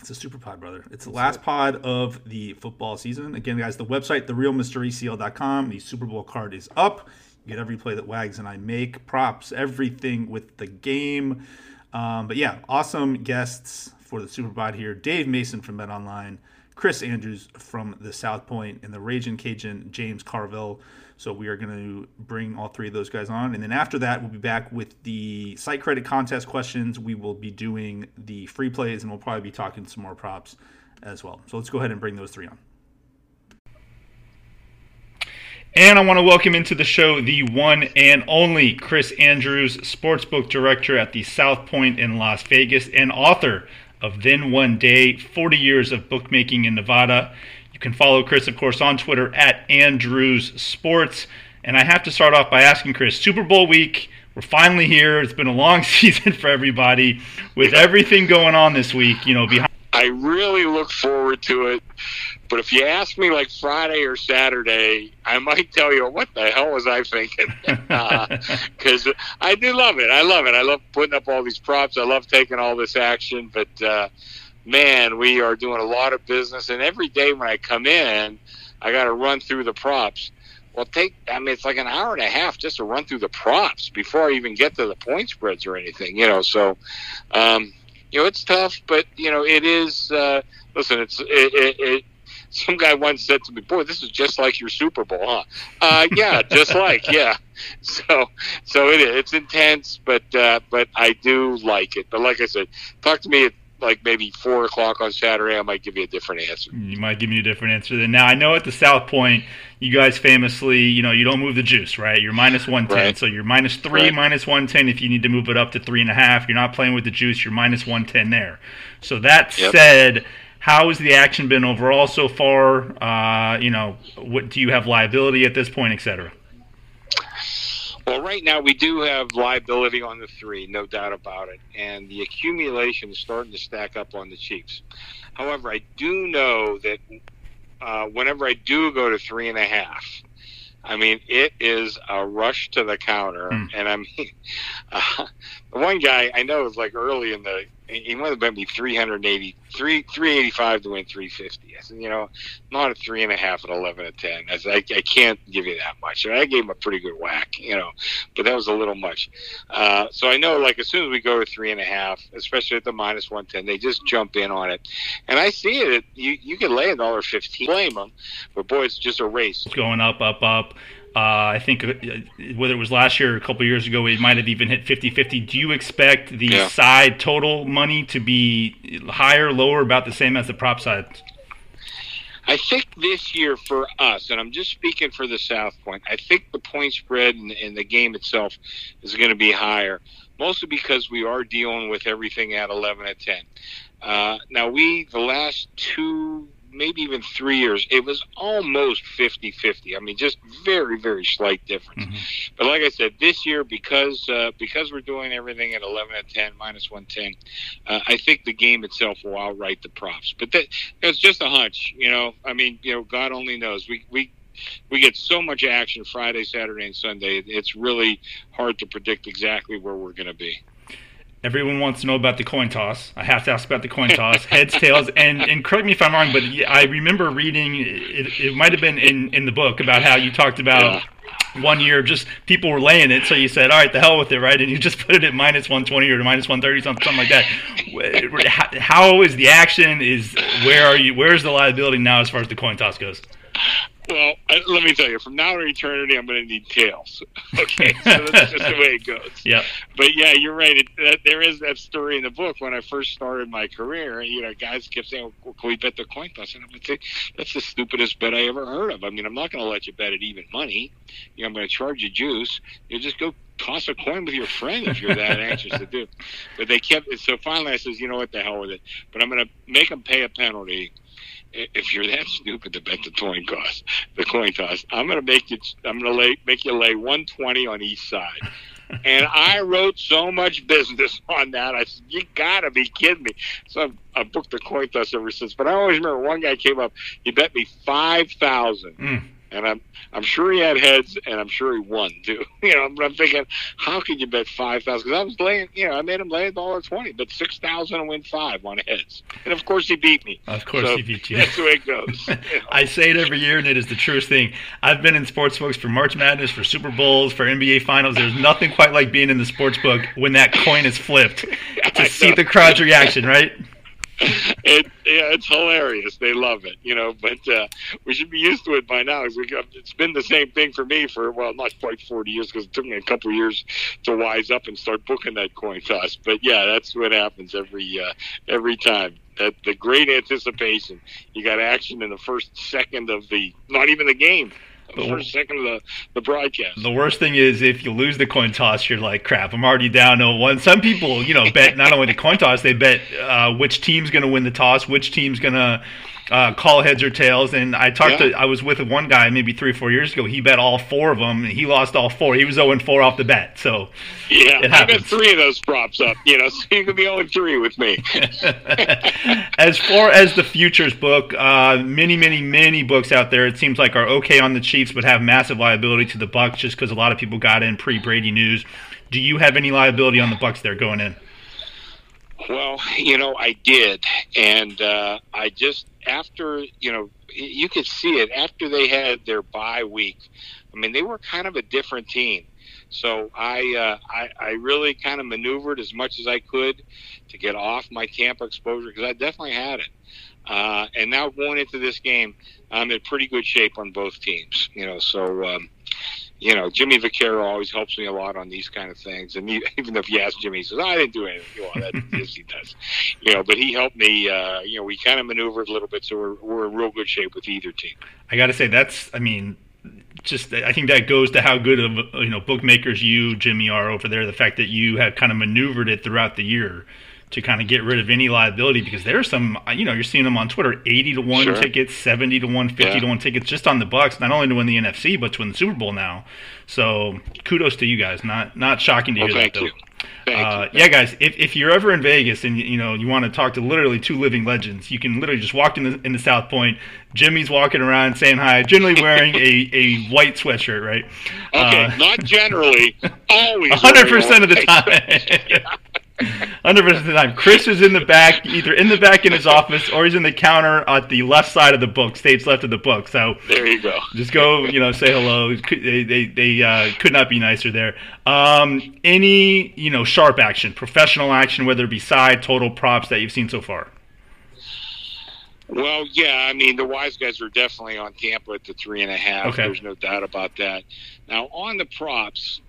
It's a super pod, brother. It's the last pod of the football season. Again, guys, the website, therealmrecl.com. The Super Bowl card is up. You get every play that Wags and I make, props, everything with the game. Um, but yeah, awesome guests for the Super Pod here. Dave Mason from Bet Online, Chris Andrews from the South Point, and the Raging Cajun James Carville. So we are going to bring all three of those guys on, and then after that, we'll be back with the site credit contest questions. We will be doing the free plays, and we'll probably be talking some more props as well. So let's go ahead and bring those three on. And I want to welcome into the show the one and only Chris Andrews, sportsbook director at the South Point in Las Vegas and author of Then One Day 40 Years of Bookmaking in Nevada. You can follow Chris, of course, on Twitter at Andrews Sports. And I have to start off by asking Chris Super Bowl week. We're finally here. It's been a long [laughs] season for everybody with everything going on this week. You know, behind. I really look forward to it. But if you ask me like Friday or Saturday, I might tell you what the hell was I thinking? Because [laughs] uh, I do love it. I love it. I love putting up all these props. I love taking all this action. But uh, man, we are doing a lot of business. And every day when I come in, I got to run through the props. Well, take I mean it's like an hour and a half just to run through the props before I even get to the point spreads or anything. You know, so um, you know it's tough, but you know it is. Uh, listen, it's it, it, it some guy once said to me, "Boy, this is just like your Super Bowl, huh?" Uh, yeah, just like [laughs] yeah. So so it is. It's intense, but uh, but I do like it. But like I said, talk to me at like maybe four o'clock on Saturday. I might give you a different answer. You might give me a different answer. Then now I know at the South Point, you guys famously, you know, you don't move the juice, right? You're minus one ten, right. so you're minus three, right. minus one ten. If you need to move it up to three and a half, you're not playing with the juice. You're minus one ten there. So that yep. said how has the action been overall so far? Uh, you know, what do you have liability at this point, et cetera? Well, right now we do have liability on the three, no doubt about it, and the accumulation is starting to stack up on the Chiefs. However, I do know that uh, whenever I do go to three and a half, I mean, it is a rush to the counter, mm. and I mean, [laughs] uh, the one guy I know is like early in the he might have bet me 380, 3, 385 to win 350. I said, you know, not a three and a half at 11 to 10. I said, I, I can't give you that much. And I gave him a pretty good whack, you know, but that was a little much. Uh, so I know, like, as soon as we go to three and a half, especially at the minus 110, they just jump in on it. And I see it. You, you can lay a dollar 15, blame them, but boy, it's just a race. It's Going up, up, up. Uh, I think uh, whether it was last year or a couple years ago, it might have even hit 50 50. Do you expect the yeah. side total money to be higher, lower, about the same as the prop side? I think this year for us, and I'm just speaking for the South Point, I think the point spread in the game itself is going to be higher, mostly because we are dealing with everything at 11 at 10. Uh, now, we, the last two maybe even three years, it was almost 50 50. I mean, just very, very slight difference. Mm-hmm. But like I said, this year, because uh, because we're doing everything at 11 at 10, minus 110, uh, I think the game itself will outright the props. But that, it's just a hunch, you know. I mean, you know, God only knows. We, we, we get so much action Friday, Saturday, and Sunday. It's really hard to predict exactly where we're going to be. Everyone wants to know about the coin toss. I have to ask about the coin toss, [laughs] heads, tails, and and correct me if I'm wrong, but I remember reading it. It might have been in in the book about how you talked about. Yeah. one year just people were laying it, so you said, "All right, the hell with it," right? And you just [laughs] put it at minus one twenty or minus one thirty, something, something like that. How is the action? Is where are you? Where's the liability now as far as the coin toss goes? Well, I, let me tell you, from now to eternity, I'm going to need tails. [laughs] Okay, so that's just the way it goes. [laughs] Yeah. But yeah, you're right. It, that, there is that story in the book when I first started my career. You know, guys kept saying, well, "Can we bet the coin toss?" And I would say, "That's the stupidest bet I ever heard of." I mean, I'm not going to let you bet at even money. You know, I'm going to charge you juice. You just go toss a coin with your friend if you're that anxious to do. [laughs] But they kept it. So finally, I says, "You know what? The hell with it." But I'm going to make them pay a penalty if you're that stupid to bet the coin toss, the coin toss, I'm going to make you. I'm going to lay make you lay 120 on each side. [laughs] and I wrote so much business [laughs] on that. I said, "You got to be kidding me!" So I've, I've, booked the coin toss ever since. But I always remember one guy came up. He bet me five thousand. Mm and I'm I'm sure he had heads, and I'm sure he won too. [laughs] You know, I'm, I'm thinking, how could you bet five thousand? Because I was laying, you know, I made him lay a dollar twenty, but six thousand and win five on heads, and of course he beat me. Of course so he beat you. That's the way it goes. [laughs] You know? I say it every year, and it is the truest thing. I've been in sports books for March Madness, for Super Bowls, for NBA Finals. There's nothing quite like being in the sports book when that coin is flipped [laughs] to see the crowd's reaction, right? It yeah, it's hilarious. They love it, you know. But uh, we should be used to it by now. We it's been the same thing for me for well, not quite forty years because it took me a couple years to wise up and start booking that coin toss. But yeah, that's what happens every uh, every time. That the great anticipation. You got action in the first second of the not even the game the first second of the, the broadcast. The worst thing is if you lose the coin toss, you're like, crap, I'm already down 0 1. Some people, you know, bet not only the coin toss, they bet uh, which team's going to win the toss, which team's going to uh, call heads or tails. And I talked yeah. to, I was with one guy maybe three or four years ago. He bet all four of them, and he lost all four. He was 0 4 off the bet. So yeah, I bet three of those props up. You know, [laughs] so you could be 0 3 with me. [laughs] as far as the futures book, uh, many, many, many books out there. It seems like are okay on the Chiefs, but have massive liability to the Bucks just because a lot of people got in pre Brady news. Do you have any liability on the Bucks there going in? Well, you know, I did, and uh, I just after you know you could see it after they had their bye week. I mean, they were kind of a different team. So I, uh, I, I really kind of maneuvered as much as I could to get off my Tampa exposure because I definitely had it. Uh, and now going into this game, I'm in pretty good shape on both teams. You know, so um, you know, Jimmy Vaccaro always helps me a lot on these kind of things. And he, [laughs] even if you ask Jimmy, he says, I didn't do anything. Well, that, [laughs] yes, he does. You know, but he helped me. Uh, you know, we kind of maneuvered a little bit, so we're, we're in real good shape with either team. I got to say, that's, I mean, just I think that goes to how good of you know bookmakers you Jimmy are over there. The fact that you have kind of maneuvered it throughout the year to kind of get rid of any liability because there's some you know you're seeing them on Twitter 80 to 1 sure. tickets 70 to 1 50 yeah. to 1 tickets just on the Bucks not only to win the NFC but to win the Super Bowl now so kudos to you guys not not shocking to well, hear that though uh, yeah, guys. If, if you're ever in Vegas and you know you want to talk to literally two living legends, you can literally just walk in the in the South Point. Jimmy's walking around saying hi, generally wearing a, a white sweatshirt, right? Okay, uh, not generally, [laughs] always. hundred percent of the time. [laughs] Hundred percent of the time, Chris is in the back, either in the back in his office or he's in the counter at the left side of the book, stage left of the book. So there you go. Just go, you know, say hello. They they, they uh, could not be nicer there. Um, any you know sharp action, professional action, whether it be side, total props that you've seen so far. Well, yeah, I mean the wise guys are definitely on Tampa at the three and a half. Okay. There's no doubt about that. Now on the props,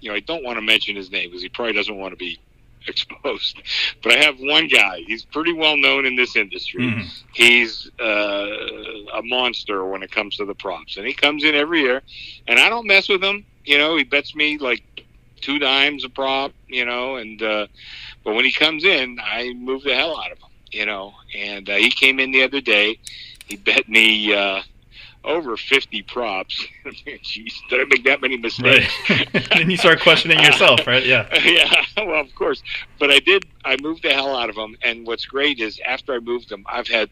you know, I don't want to mention his name because he probably doesn't want to be [laughs] exposed. But I have one guy. He's pretty well known in this industry. Mm. He's uh, a monster when it comes to the props, and he comes in every year. And I don't mess with him. You know, he bets me like two dimes a prop. You know, and uh, but when he comes in, I move the hell out of him. You know, and uh, he came in the other day. He bet me. Uh, over 50 props. [laughs] Jeez, did I make that many mistakes? Right. [laughs] then you start questioning [laughs] yourself, right? Yeah. yeah, well, of course. But I did, I moved the hell out of them. And what's great is after I moved them, I've had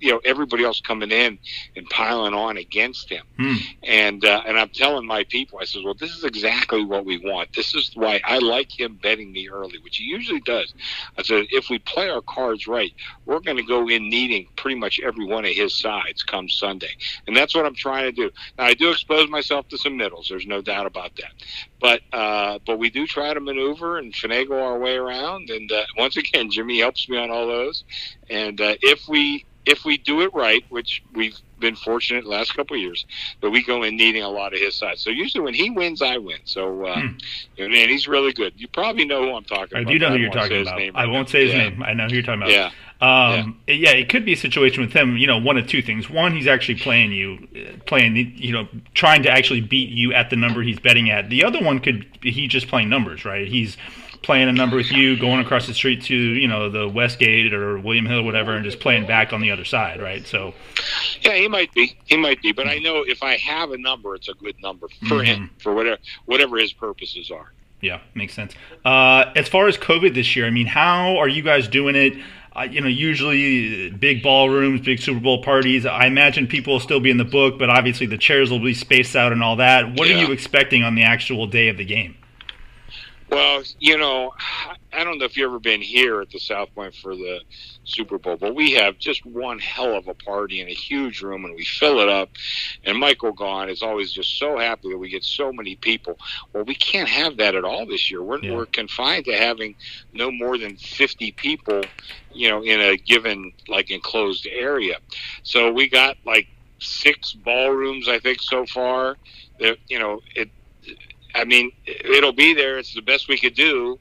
you know everybody else coming in and piling on against him. Hmm. And uh, and I'm telling my people, I says, well, this is exactly what we want. This is why I like him betting me early, which he usually does. I said, if we play our cards right, we're going to go in needing pretty much every one of his sides come Sunday, and that's what I'm trying to do. Now I do expose myself to some middles. There's no doubt about that. But uh, but we do try to maneuver and finagle our way around. And uh, once again, Jimmy helps me on all those. And uh, if we if we do it right, which we've been fortunate the last couple of years, but we go in needing a lot of his side. So usually when he wins, I win. So uh, Hmm. and he's really good. You probably know who I'm talking I about. do know who you're talking about. name I won't now. say his Yeah. name. I know who you're talking about. Yeah. Um, yeah. it could be a situation with him. You know, one of two things. One, he's actually playing you, uh, playing you know, trying to actually beat you at the number he's betting at. The other one could be he just playing numbers, right? He's playing a number with you, going across the street to you know the Westgate or William Hill, or whatever, and just playing back on the other side, right? So Yeah, he might be. He might be. But I know if I have a number, it's a good number for him for whatever whatever his purposes are. Yeah, makes sense. Uh, as far as COVID this year, I mean, how are you guys doing it? Uh, you know, usually big ballrooms, big Super Bowl parties. I imagine people will still be in the book, but obviously the chairs will be spaced out and all that. What are you expecting on the actual day of the game? Well, you know, I don't know if you've ever been here at the South Point for the Super Bowl, but we have just one hell of a party in a huge room, and we fill it up. And Michael Gaughan is always just so happy that we get so many people. Well, we can't have that at all this year. We're Yeah. we're confined to having no more than fifty people, you know, in a given like enclosed area. So we got like six ballrooms, I think, so far. That you know, it. I mean, it'll be there. It's the best we could do,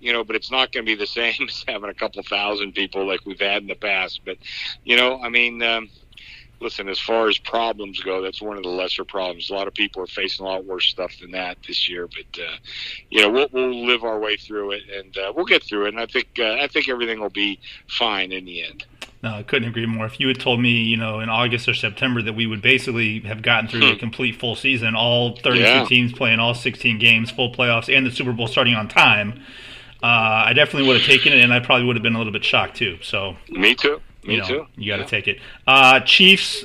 you know, but it's not going to be the [laughs] same as having a couple thousand people like we've had in the past. But, you know, I mean, um, listen, as far as problems go, that's one of the lesser problems. A lot of people are facing a lot worse stuff than that this year, but uh, you know, we'll, we'll live our way through it, and uh, we'll get through it. And I think uh, I think everything will be fine in the end. No, I couldn't agree more. If you had told me, you know, in August or September that we would basically have gotten through a complete full season, all 32 Hmm. Yeah. teams playing all 16 games, full playoffs, and the Super Bowl starting on time, uh, I definitely would have taken it, and I probably would have been a little bit shocked too. So, Me too. Me you know, too. you got to Yeah. take it. Uh, Chiefs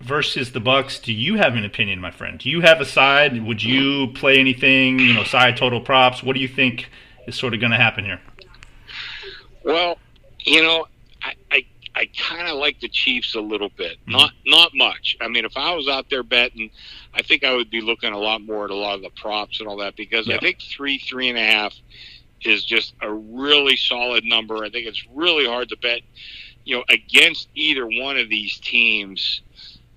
versus the Bucks. Do you have an opinion, my friend? Do you have a side? Would you play anything? You know, side total props. What do you think is sort of going to happen here? Well, you know, I I, I kind of like the Chiefs a little bit, Mm-hmm. not not much. I mean, if I was out there betting, I think I would be looking a lot more at a lot of the props and all that because Yeah. I think three three and a half is just a really solid number. I think it's really hard to bet, you know, against either one of these teams.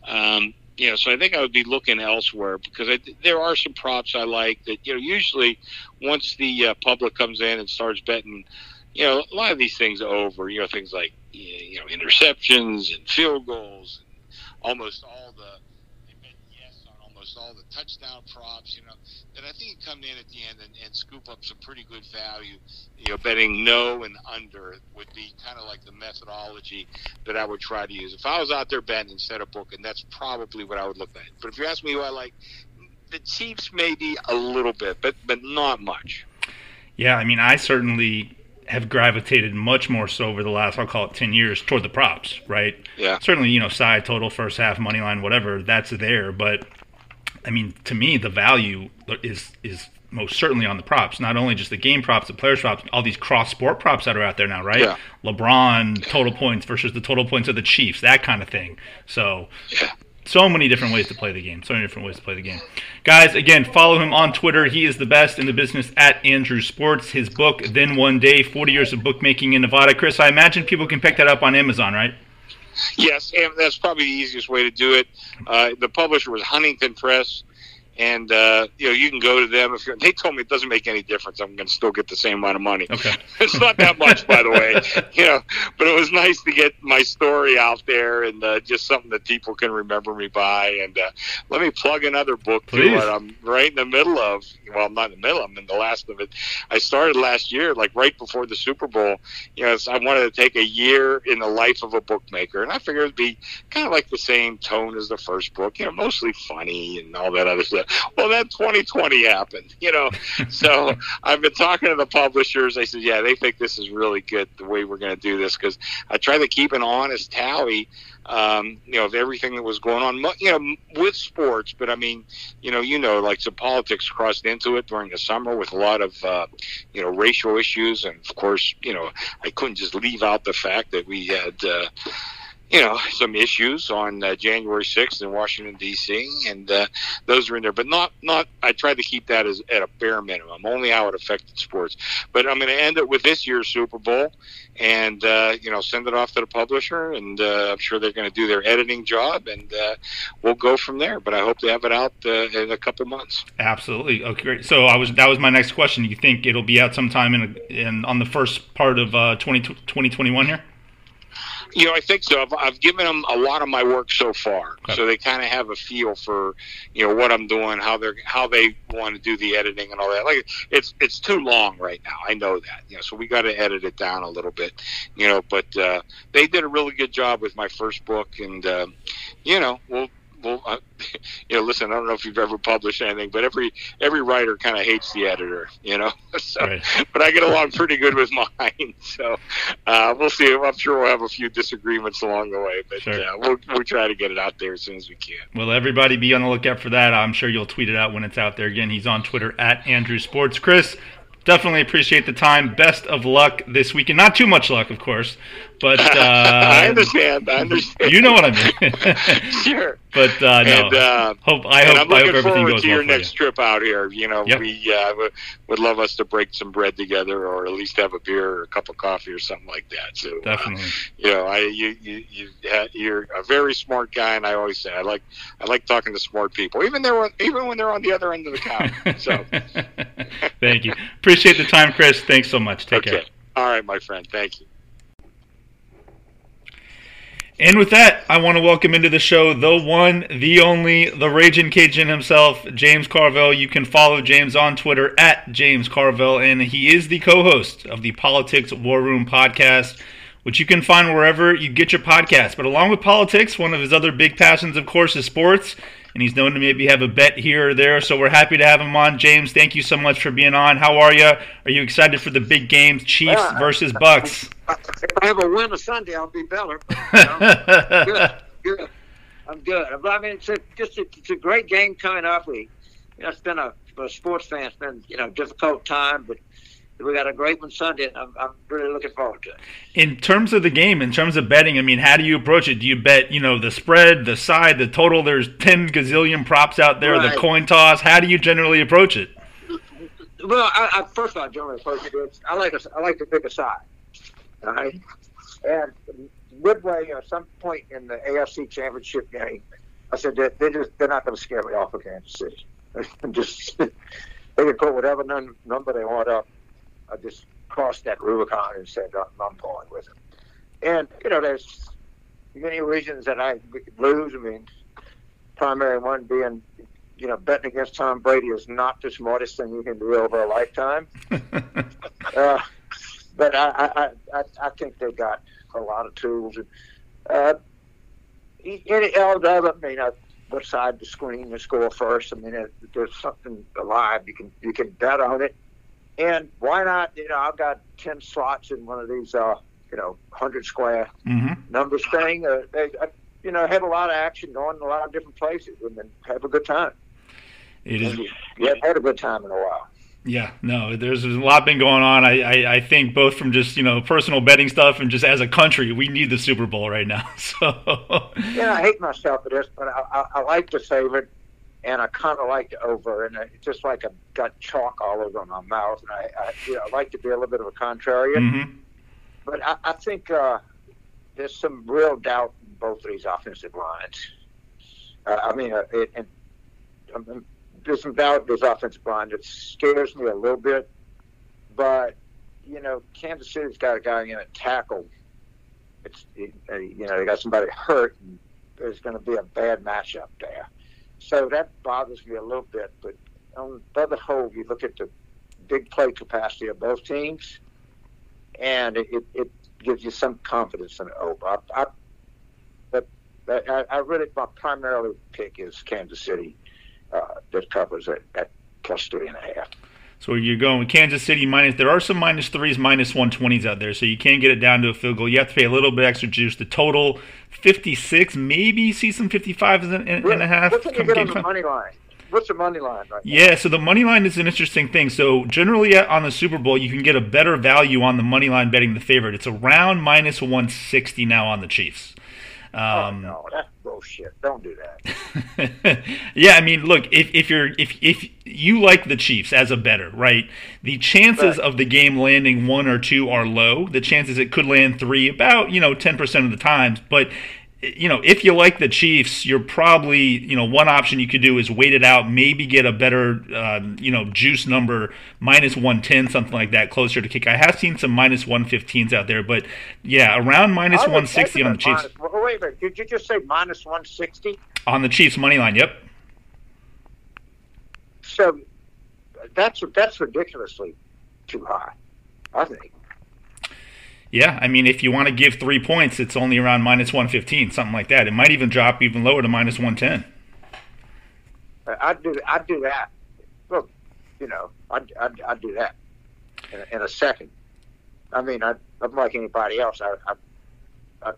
Um, you know, so I think I would be looking elsewhere because I, there are some props I like that. You know, usually once the uh, public comes in and starts betting, you know, a lot of these things over. You know, things like you know interceptions and field goals, and almost all the they bet yes on almost all the touchdown props. You know, that I think come in at the end and, and scoop up some pretty good value. You know, betting no and under would be kind of like the methodology that I would try to use. If I was out there betting instead of booking, that's probably what I would look at. But if you ask me who I like, the Chiefs maybe a little bit, but but not much. Yeah, I mean, I certainly have gravitated much more so over the last, I'll call it 10 years, toward the props, right? Yeah. Certainly, you know, side, total, first half, money line, whatever, that's there. But, I mean, to me, the value is is most certainly on the props. Not only just the game props, the players props, all these cross sport props that are out there now, right? Yeah. LeBron total points versus the total points of the Chiefs, that kind of thing. So, Yeah. So many different ways to play the game. So many different ways to play the game. Guys, again, follow him on Twitter. He is the best in the business at Andrew Sports. His book, Then One Day 40 Years of Bookmaking in Nevada. Chris, I imagine people can pick that up on Amazon, right? Yes, and that's probably the easiest way to do it. Uh, the publisher was Huntington Press, and uh, you know you can go to them if you're, they told me it doesn't make any difference. I'm going to still get the same amount of money. Okay. [laughs] it's not that much, by the way, [laughs] you know. But it was nice to get my story out there and uh, just something that people can remember me by. And uh, let me plug another book too. I'm right in the middle of. Well, I'm not in the middle. I'm in the last of it. I started last year, like right before the Super Bowl. You know, I wanted to take a year in the life of a bookmaker, and I figured it'd be kind of like the same tone as the first book. You know, mostly funny and all that other stuff. [laughs] well, then 2020 happened, you know. so [laughs] I've been talking to the publishers. I said, yeah, they think this is really good the way we're going to do this because I try to keep an honest tally, um, you know, of everything that was going on, you know, with sports. But I mean, you know, you know, like some politics crossed into it during the summer with a lot of, uh, you know, racial issues, and of course, you know, I couldn't just leave out the fact that we had. Uh, you know, some issues on uh, January 6th in Washington D.C. and uh, those are in there, but not not. I tried to keep that as at a bare minimum, only how it affected sports. But I'm going to end it with this year's Super Bowl, and uh, you know, send it off to the publisher, and uh, I'm sure they're going to do their editing job, and uh, we'll go from there. But I hope to have it out uh, in a couple months. Absolutely. Okay, great. So I was that was my next question. You think it'll be out sometime in, a, in on the first part of uh, 20, 2021 here? You know, I think so. I've, I've given them a lot of my work so far, okay. so they kind of have a feel for you know what I'm doing, how they're how they want to do the editing and all that. Like it's it's too long right now. I know that. You know, so we got to edit it down a little bit. You know, but uh, they did a really good job with my first book, and uh, you know, we'll well, uh, [laughs] you know, listen, I don't know if you've ever published anything, but every every writer kind of hates the editor, you know. [laughs] so, right. but I get along pretty good with [laughs] mine. So uh, we'll see. I'm sure we'll have a few disagreements along the way, but sure. uh, we'll we'll try to get it out there as soon as we can. Well, everybody be on the lookout for that. I'm sure you'll tweet it out when it's out there. Again, he's on Twitter at Andrew Sports. Chris, definitely appreciate the time. Best of luck this weekend. Not too much luck, of course, but [laughs] uh, I understand. I understand. You know what I mean. [laughs] [laughs] sure. But uh, no. And, uh, hope I hope, I'm looking I hope forward goes to your well next you. trip out here. You know, yep. we uh, would love us to break some bread together, or at least have a beer or a cup of coffee or something like that. So uh, definitely, you know, I you you, you you're a very smart guy, and I always say I like I like talking to smart people, even there even when they're on the other end of the counter. So, thank you. Appreciate the time, Chris. Thanks so much. Take okay. care. All right, my friend. Thank you. And with that, I want to welcome into the show the one, the only, the Raging Cajun himself, James Carville. You can follow James on Twitter at James Carville, and he is the co host of the Politics War Room podcast, which you can find wherever you get your podcast. But along with politics, one of his other big passions, of course, is sports and he's known to maybe have a bet here or there. So we're happy to have him on. James, thank you so much for being on. How are you? Are you excited for the big game, Chiefs well, versus Bucks? If I have a win on Sunday, I'll be better. You [laughs] know, good, good. I'm good. I mean, it's a, just a, it's a great game coming up. We, you know, it's been a for a sports fan, it's been you know difficult time, but we got a great one Sunday, and I'm, I'm really looking forward to it. In terms of the game, in terms of betting, I mean, how do you approach it? Do you bet, you know, the spread, the side, the total? There's ten gazillion props out there. Right. The coin toss. How do you generally approach it? Well, I, I, first of all, I generally approach it. I like a, I like to pick a side. All right, and midway, at some point in the AFC Championship game, I said that they're just they're not going to scare me off of Kansas City. [laughs] just they can put whatever number they want up I just crossed that Rubicon and said I'm going with it. And you know, there's many reasons that I lose. I mean, primary one being, you know, betting against Tom Brady is not the smartest thing you can do over a lifetime. [laughs] uh, but I, I, I, I think they got a lot of tools. And, uh, any else, I mean, uh, what side to screen to score first. I mean, there's something alive, you can you can bet on it. And why not? You know, I've got ten slots in one of these, uh, you know, hundred square mm-hmm. numbers thing. Uh, they, uh, you know, have a lot of action going in a lot of different places, and then have a good time. It is. Yeah, had a good time in a while. Yeah, no, there's, there's a lot been going on. I, I, I, think both from just you know personal betting stuff and just as a country, we need the Super Bowl right now. [laughs] So yeah, I hate myself for this, but I, I, I like to favorite and I kind of like to over, and it's just like I've got chalk all over my mouth, and I, I, you know, I like to be a little bit of a contrarian. Mm-hmm. But I, I think uh, there's some real doubt in both of these offensive lines. Uh, I mean, uh, it, and, um, there's some doubt in this offensive line It scares me a little bit. But you know, Kansas City's got a guy in a tackle. It's it, uh, you know they got somebody hurt, and there's going to be a bad matchup there. So that bothers me a little bit. But on the other whole, you look at the big play capacity of both teams, and it, it gives you some confidence in it over. I, I, but I, I really, my primary pick is Kansas City. uh, that covers it at plus three and a half. So you're going Kansas City minus. There are some minus threes, minus minus one twenties out there, so you can get it down to a field goal. You have to pay a little bit extra juice. The total fifty six, maybe see some fifty fives and, and, and a half. What can you the money line? What's the money line right Yeah, now? so the money line is an interesting thing. So generally on the Super Bowl, you can get a better value on the money line betting the favorite. It's around minus one sixty now on the Chiefs. Oh, um, oh, no, that's bullshit. Don't do that. [laughs] yeah, I mean, look, if, if you're if if you like the Chiefs as a better, right? The chances right. of the game landing one or two are low. The chances it could land three, about you know ten percent of the times. But you know, if you like the Chiefs, you're probably, you know, one option you could do is wait it out, maybe get a better, um, you know, juice number, minus 110, something like that, closer to kick. I have seen some minus 115s out there, but yeah, around minus 160 on the Chiefs. Minus, wait a minute, did you just say minus 160? On the Chiefs money line, yep. So that's that's ridiculously too high, I think. Yeah, I mean, if you want to give three points, it's only around minus 115, something like that. It might even drop even lower to minus 110. I'd do, I'd do that. Look, you know, I'd, I'd, I'd do that in, in, a second. I mean, I, I'm like anybody else. I, I,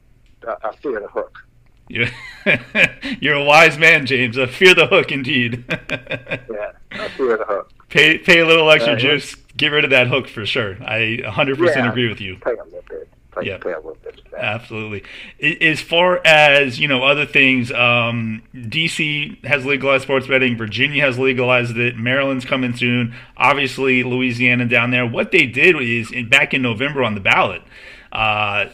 I, I fear the hook. Yeah. [laughs] You're a wise man, James. I fear the hook, indeed. [laughs] yeah, I fear the hook. Pay, pay a little extra uh, juice get rid of that hook for sure. I 100% yeah, agree with you. Pay a little bit. Pay, yeah. pay a little bit. Absolutely. As far as you know, other things, um, DC has legalized sports betting. Virginia has legalized it. Maryland's coming soon. Obviously, Louisiana down there. What they did is back in November on the ballot uh,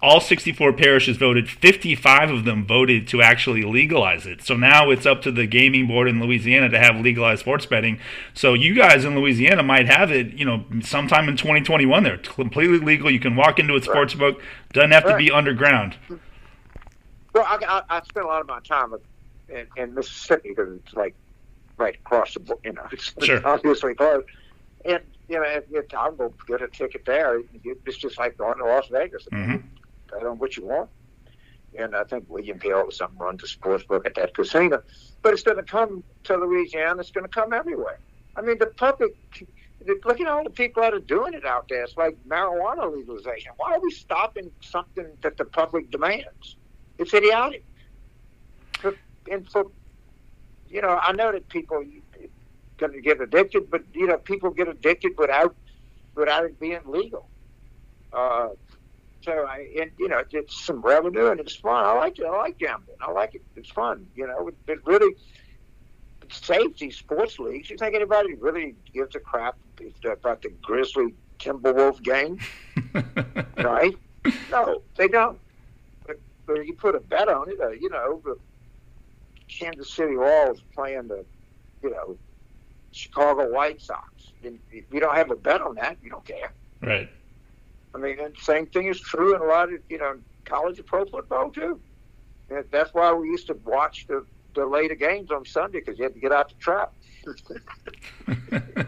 all 64 parishes voted. 55 of them voted to actually legalize it. So now it's up to the gaming board in Louisiana to have legalized sports betting. So you guys in Louisiana might have it, you know, sometime in 2021. They're completely legal. You can walk into a sports book. Doesn't have to be underground. Well, I, I, I spent a lot of my time in, in Mississippi because it's like right across the, you know, [laughs] it's sure. obviously close. And you know, if, if I'll go get a ticket there. It's just like going to Las Vegas. Mm-hmm. I on what you want. And I think William Hill or something runs a sports book at that casino. But it's going to come to Louisiana. It's going to come everywhere. I mean, the public. Look at all the people that are doing it out there. It's like marijuana legalization. Why are we stopping something that the public demands? It's idiotic. And for, you know, I know that people going to get addicted, but you know, people get addicted without without it being legal. Uh, so I, and you know, it's some revenue and it's fun. I like it. I like gambling. I like it. It's fun. You know, it, it really saves these sports leagues. You think anybody really gives a crap about the Grizzly Timberwolf game? [laughs] right? No, they don't. But, but you put a bet on it. Uh, you know, the Kansas City Royals playing the, you know, Chicago White Sox. And if you don't have a bet on that, you don't care. Right. I mean, the same thing is true in a lot of you know college and pro football too. And that's why we used to watch the the later games on Sunday because you had to get out the trap. [laughs]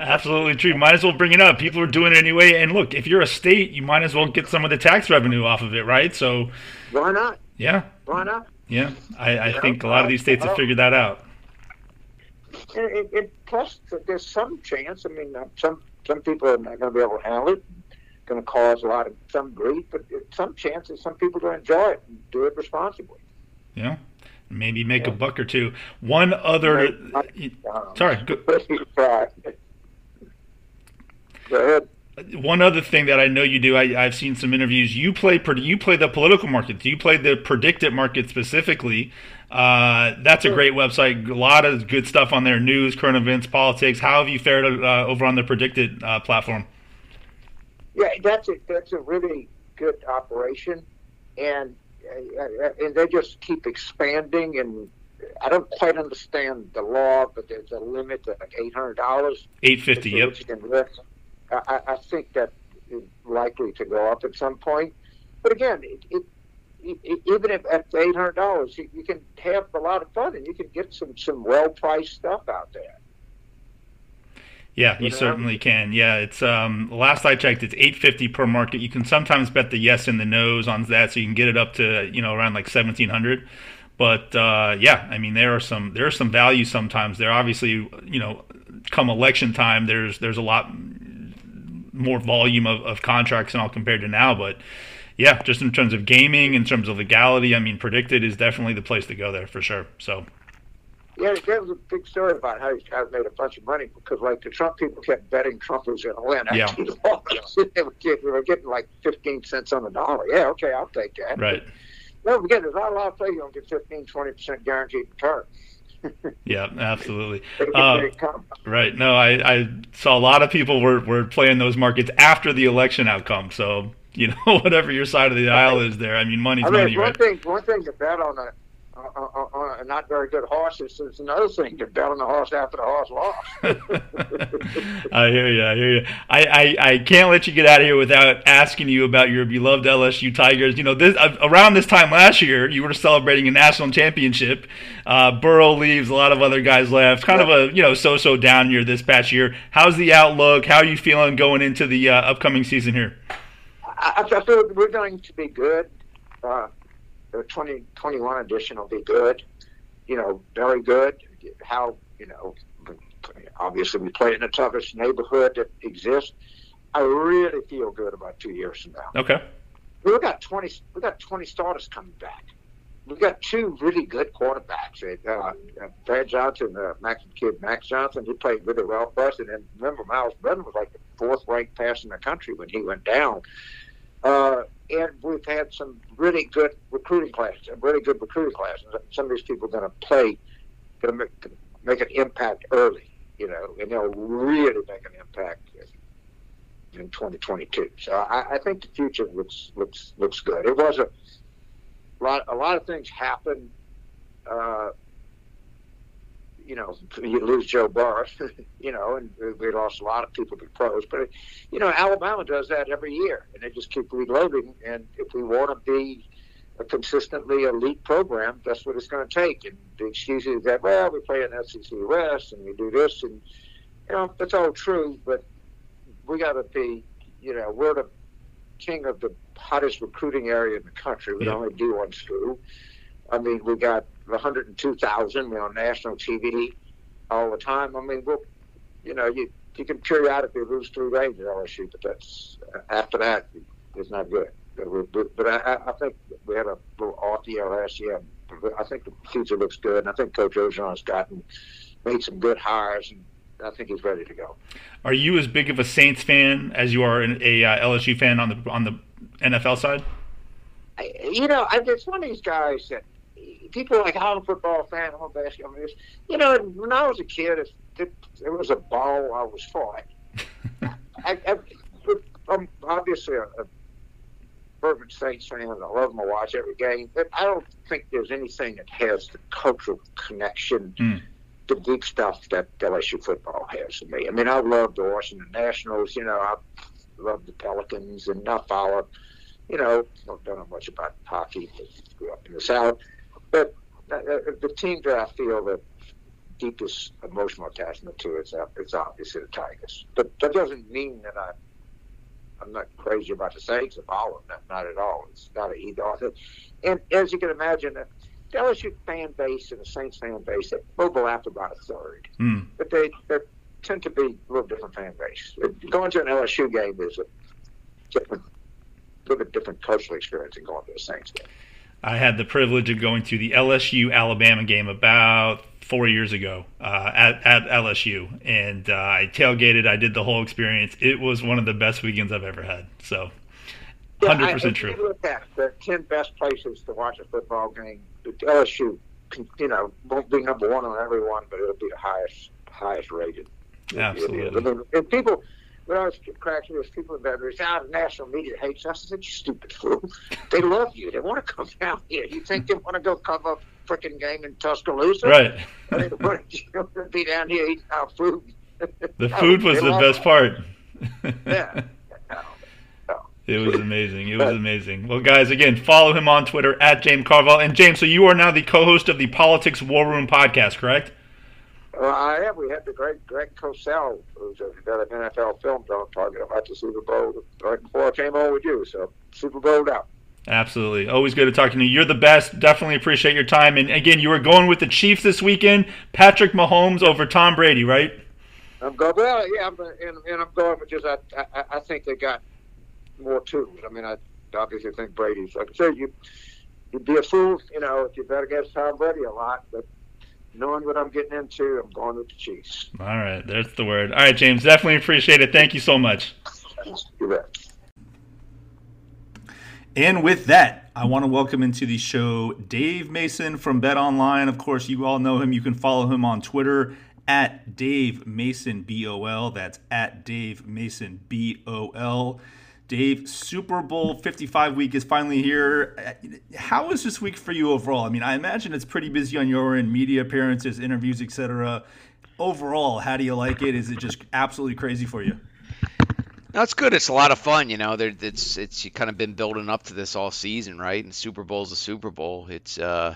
Absolutely true. Might as well bring it up. People are doing it anyway. And look, if you're a state, you might as well get some of the tax revenue off of it, right? So why not? Yeah. Why not? Yeah, I, I think a lot of these states have figured that out. And, plus, there's some chance. I mean, uh, some some people are not going to be able to handle it. Going to cause a lot of some grief, but some chance chances some people going to enjoy it and do it responsibly. Yeah, maybe make yeah. a buck or two. One other. sorry. Go, [laughs] go ahead one other thing that I know you do, I, have seen some interviews. You play you play the political markets. You play the PredictIt market specifically. Uh, that's a great website. A lot of good stuff on there: news, current events, politics. How have you fared uh, over on the PredictIt uh, platform? Yeah, that's a that's a really good operation, and uh, and they just keep expanding. And I don't quite understand the law, but there's a limit of like eight hundred dollars. Eight fifty. Yep. I, I think that is likely to go up at some point. But again, it, it, even if at eight hundred dollars, you, you, can have a lot of fun and you can get some some well priced stuff out there. Yeah, you, you know? certainly can. Yeah, it's um last I checked, it's eight fifty per market. You can sometimes bet the yes and the no's on that, so you can get it up to you know around like seventeen hundred. But uh, yeah, I mean there are some there are some value sometimes. There obviously you know come election time there's there's a lot more volume of, of contracts and all compared to now, but yeah, just in terms of gaming, in terms of legality, I mean, PredictIt is definitely the place to go there for sure. So yeah, there was a big story about how these guys made a bunch of money because, like, the Trump people kept betting Trump was going to win. Yeah. After the loss. [laughs] they, were getting, they were getting like 15 cents on the dollar. Yeah, okay, I'll take that. right, Don't forget, there's not a lot of players going to get 15, 20% guaranteed return. [laughs] yeah, absolutely. Uh, ready to come. Right. No, I, I saw a lot of people were, were playing those markets after the election outcome. So, you know, [laughs] whatever your side of the aisle is there, I mean, money's I mean, money, one right? thing, one thing to bet on a, on, on a not very good horse. It's, it's another thing to bet on the horse after the horse lost. [laughs] I hear you. I hear you. I, I, I can't let you get out of here without asking you about your beloved LSU Tigers. You know, this uh, around this time last year, you were celebrating a national championship. Uh, Burrow leaves, a lot of other guys left. Kind of a you know so-so down year this past year. How's the outlook? How are you feeling going into the uh, upcoming season here? I, I feel we're going to be good. Uh, the 2021 edition will be good. You know, very good. How, you know, obviously we play in the toughest neighborhood that exists. I really feel good about two years from now. Okay. We got 20. We got 20 starters coming back. We got two really good quarterbacks. Uh, uh, Brad Johnson, uh, Max kid Max Johnson, he played really well for us. And then remember, Myles Brennan was like the fourth ranked passer in the country when he went down. Uh, and we've had some really good recruiting classes, really good recruiting classes. Some of these people are going to play, going to make, make an impact early, you know, and they'll really make an impact in, in 2022. So I, I think the future looks looks looks good. It was a lot. A lot of things happened. Uh, you know, you lose Joe Burrow, [laughs] you know, and we lost a lot of people to pros. But, you know, Alabama does that every year, and they just keep reloading. And if we want to be a consistently elite program, that's what it's going to take. And the excuse is that, well, we play in SEC West and we do this, and, you know, that's all true, but we got to be, you know, we're the king of the hottest recruiting area in the country. We Yeah. only do one school. I mean, we got 102,000. We're on national TV all the time. I mean, we'll, you know, you you can periodically lose three games at LSU, but that's after that, it's not good. But, but I, I think we had a little off year last year. I think the future looks good, and I think Coach Orgeron's gotten made some good hires, and I think he's ready to go. Are you as big of a Saints fan as you are an, a uh, LSU fan on the on the NFL side? I, you know, I, it's one of these guys that people are like, I'm a football fan, I'm a basketball fan. You know, when I was a kid, if it, it was a ball, I was for it. [laughs] I, I, I'm obviously a, a fervent Saints fan. I love them. I watch every game. But I don't think there's anything that has the cultural connection, Mm. the deep stuff that LSU football has to me. I mean, I love the Washington Nationals. You know, I love the Pelicans, and I follow. You know, don't, don't know much about hockey. But grew up in the South, but uh, uh, the team that I feel the deepest emotional attachment to is uh, it's obviously the Tigers. But that doesn't mean that I I'm not crazy about the Saints of all of them. Not at all. It's not an either. And as you can imagine, the LSU fan base and the Saints fan base they overlap about a third, Mm. but they they tend to be a little different fan base. Going to an LSU game is a different, a little bit different cultural experience than going to a Saints game. I had the privilege of going to the LSU Alabama game about four years ago uh, at, at LSU, and uh, I tailgated. I did the whole experience. It was one of the best weekends I've ever had. So, Yeah, hundred I- percent if true. You look at the ten best places to watch a football game. The LSU, can- you know, won't be number one on everyone, but it'll be the highest highest rated. Absolutely. I mean, and people, when I was cracking with people in Beverly, "Ah, the national media hates us." I said, "You stupid fool! They love you. They want to come down here. You think they want to go cover a freaking game in Tuscaloosa? Right. [laughs] You want to be down here eating our food? The [laughs] food was the best us. part. Yeah. [laughs] It was amazing. It was amazing. Well, guys, again, follow him on Twitter at James Carville. And James, so you are now the co-host of the Politics War Room podcast, correct? Well, I have. We had the great Greg Cosell, who's a, got an NFL film talking about the Super Bowl right before I came on with you. So Super Bowl out. Absolutely. Always good to talk to you. You're the best. Definitely appreciate your time. And again, you were going with the Chiefs this weekend. Patrick Mahomes over Tom Brady, right? I'm going. Well, yeah, I'm, and, and I'm going with just I, I, I think they got more tools. I mean, I obviously think Brady's. Like I said, you you'd be a fool, you know, if you bet against Tom Brady a lot. But knowing what I'm getting into, I'm going with the Chiefs. All right, there's the word. All right, James, definitely appreciate it. Thank you so much. You bet. And with that, I want to welcome into the show Dave Mason from Bet Online. Of course, you all know him. You can follow him on Twitter at Dave Mason BOL. That's at Dave Mason BOL. Dave, Super Bowl 55 week is finally here. How is this week for you overall? I mean, I imagine it's pretty busy on your end, media appearances, interviews, etc. Overall, how do you like it? Is it just absolutely crazy for you? No, it's good. It's a lot of fun. You know, there, it's it's kind of been building up to this all season, right? And Super Bowl's a Super Bowl. It's uh,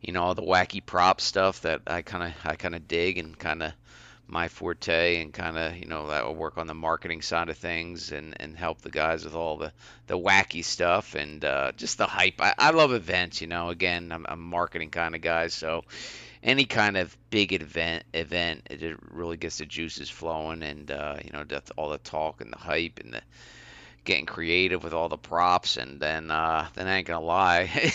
you know, all the wacky prop stuff that I kind of I kind of dig and kind of my forte and kind of you know that will work on the marketing side of things and and help the guys with all the the wacky stuff and uh, just the hype. I, I love events. You know, again, I'm, a marketing kind of guy, so any kind of big event event it really gets the juices flowing and uh, you know all the talk and the hype and the getting creative with all the props and then uh, then I ain't gonna lie.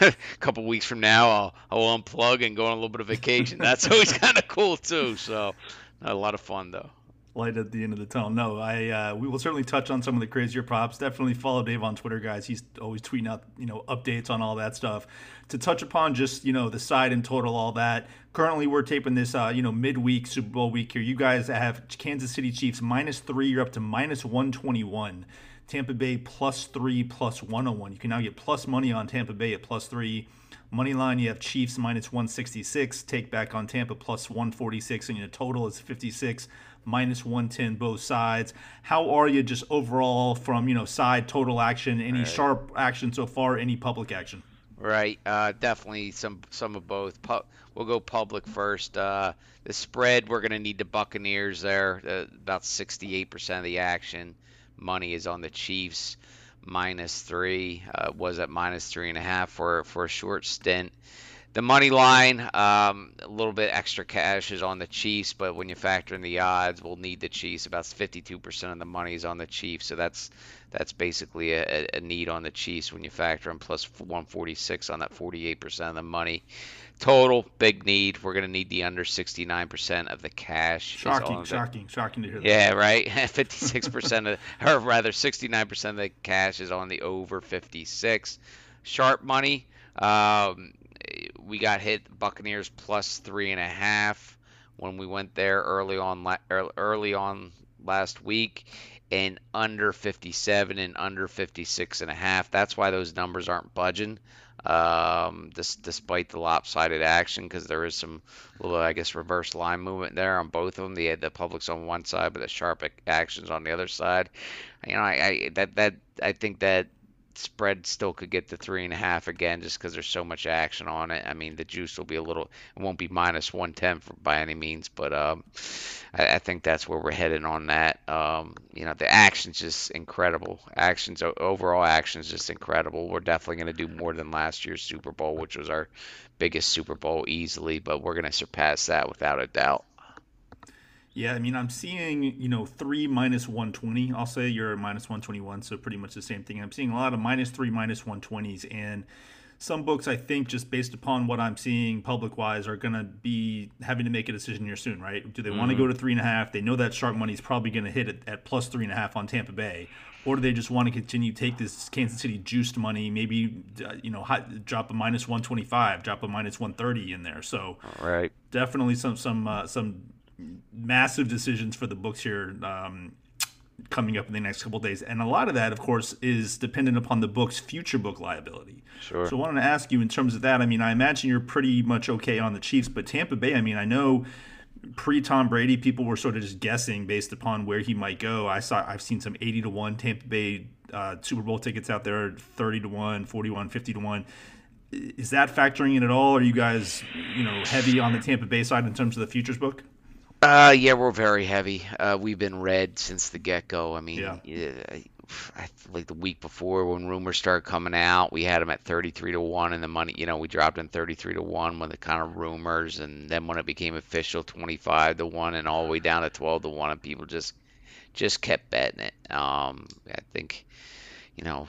A [laughs] couple weeks from now I'll, I'll unplug and go on a little bit of vacation. That's always [laughs] kind of cool too so a lot of fun though light at the end of the tunnel. No, I uh, we will certainly touch on some of the crazier props. Definitely follow Dave on Twitter, guys. He's always tweeting out you know updates on all that stuff. To touch upon just you know the side and total, all that. Currently, we're taping this uh, you know midweek Super Bowl week here. You guys have Kansas City Chiefs minus three. You're up to minus one twenty one. Tampa Bay plus three plus one hundred one. You can now get plus money on Tampa Bay at plus three. Money line, you have Chiefs minus 166, take back on Tampa plus 146, and your total is 56 minus 110 both sides. How are you just overall from, you know, side total action, any right. sharp action so far, any public action? Right, uh, definitely some some of both. Pu- we'll go public first. Uh, the spread, we're going to need the Buccaneers there. Uh, about 68% of the action money is on the Chiefs, minus three. Uh, was at minus three and a half for for a short stint. The money line, um, a little bit extra cash is on the Chiefs, but when you factor in the odds, we'll need the Chiefs. About 52% of the money is on the Chiefs, so that's that's basically a, a need on the Chiefs when you factor in plus 146 on that 48% of the money. Total big need. We're gonna need the under 69% of the cash. Shocking, shocking, shocking to hear. That. Yeah, right. [laughs] 56% of, or rather 69% of the cash is on the over 56. Sharp money. Um, we got hit Buccaneers plus three and a half when we went there early on early on last week and under 57 and under 56 and a half. That's why those numbers aren't budging. Um, this, despite the lopsided action, because there is some little, I guess, reverse line movement there on both of them. The the public's on one side, but the sharp actions on the other side. You know, I, I that that I think that spread still could get to three and a half again just because there's so much action on it. I mean, the juice will be a little, it won't be minus 110 for, by any means, but um, I, I, think that's where we're heading on that. Um, you know, the action's just incredible. Actions, overall action's just incredible. We're definitely going to do more than last year's Super Bowl, which was our biggest Super Bowl easily, but we're going to surpass that without a doubt. Yeah, I mean, I'm seeing, you know, three minus 120. I'll say you're minus 121, so pretty much the same thing. I'm seeing a lot of minus three, minus 120s. And some books, I think, just based upon what I'm seeing public wise, are going to be having to make a decision here soon, right? Do they mm-hmm. want to go to three and a half? They know that sharp money is probably going to hit it at plus three and a half on Tampa Bay. Or do they just want to continue to take this Kansas City juiced money, maybe, uh, you know, hot, drop a minus 125, drop a minus 130 in there? So, right. definitely some, some, uh, some massive decisions for the books here um, coming up in the next couple days, and a lot of that, of course, is dependent upon the book's future book liability. Sure. So I wanted to ask you in terms of that. I mean, I imagine you're pretty much okay on the Chiefs, but Tampa Bay. I mean, I know pre Tom Brady, people were sort of just guessing based upon where he might go. I saw I've seen some 80 to 1 Tampa Bay uh, Super Bowl tickets out there, 30 to 1, 41, 50 to 1. Is that factoring in at all? Are you guys, you know, heavy on the Tampa Bay side in terms of the futures book? Uh, yeah, we're very heavy. Uh, we've been red since the get go. I mean, yeah. like the week before when rumors started coming out, we had them at 33 to 1 and the money, you know, we dropped him 33 to 1 when the kind of rumors and then when it became official 25 to 1 and all the way down to 12 to 1 and people just just kept betting it. Um, I think you know,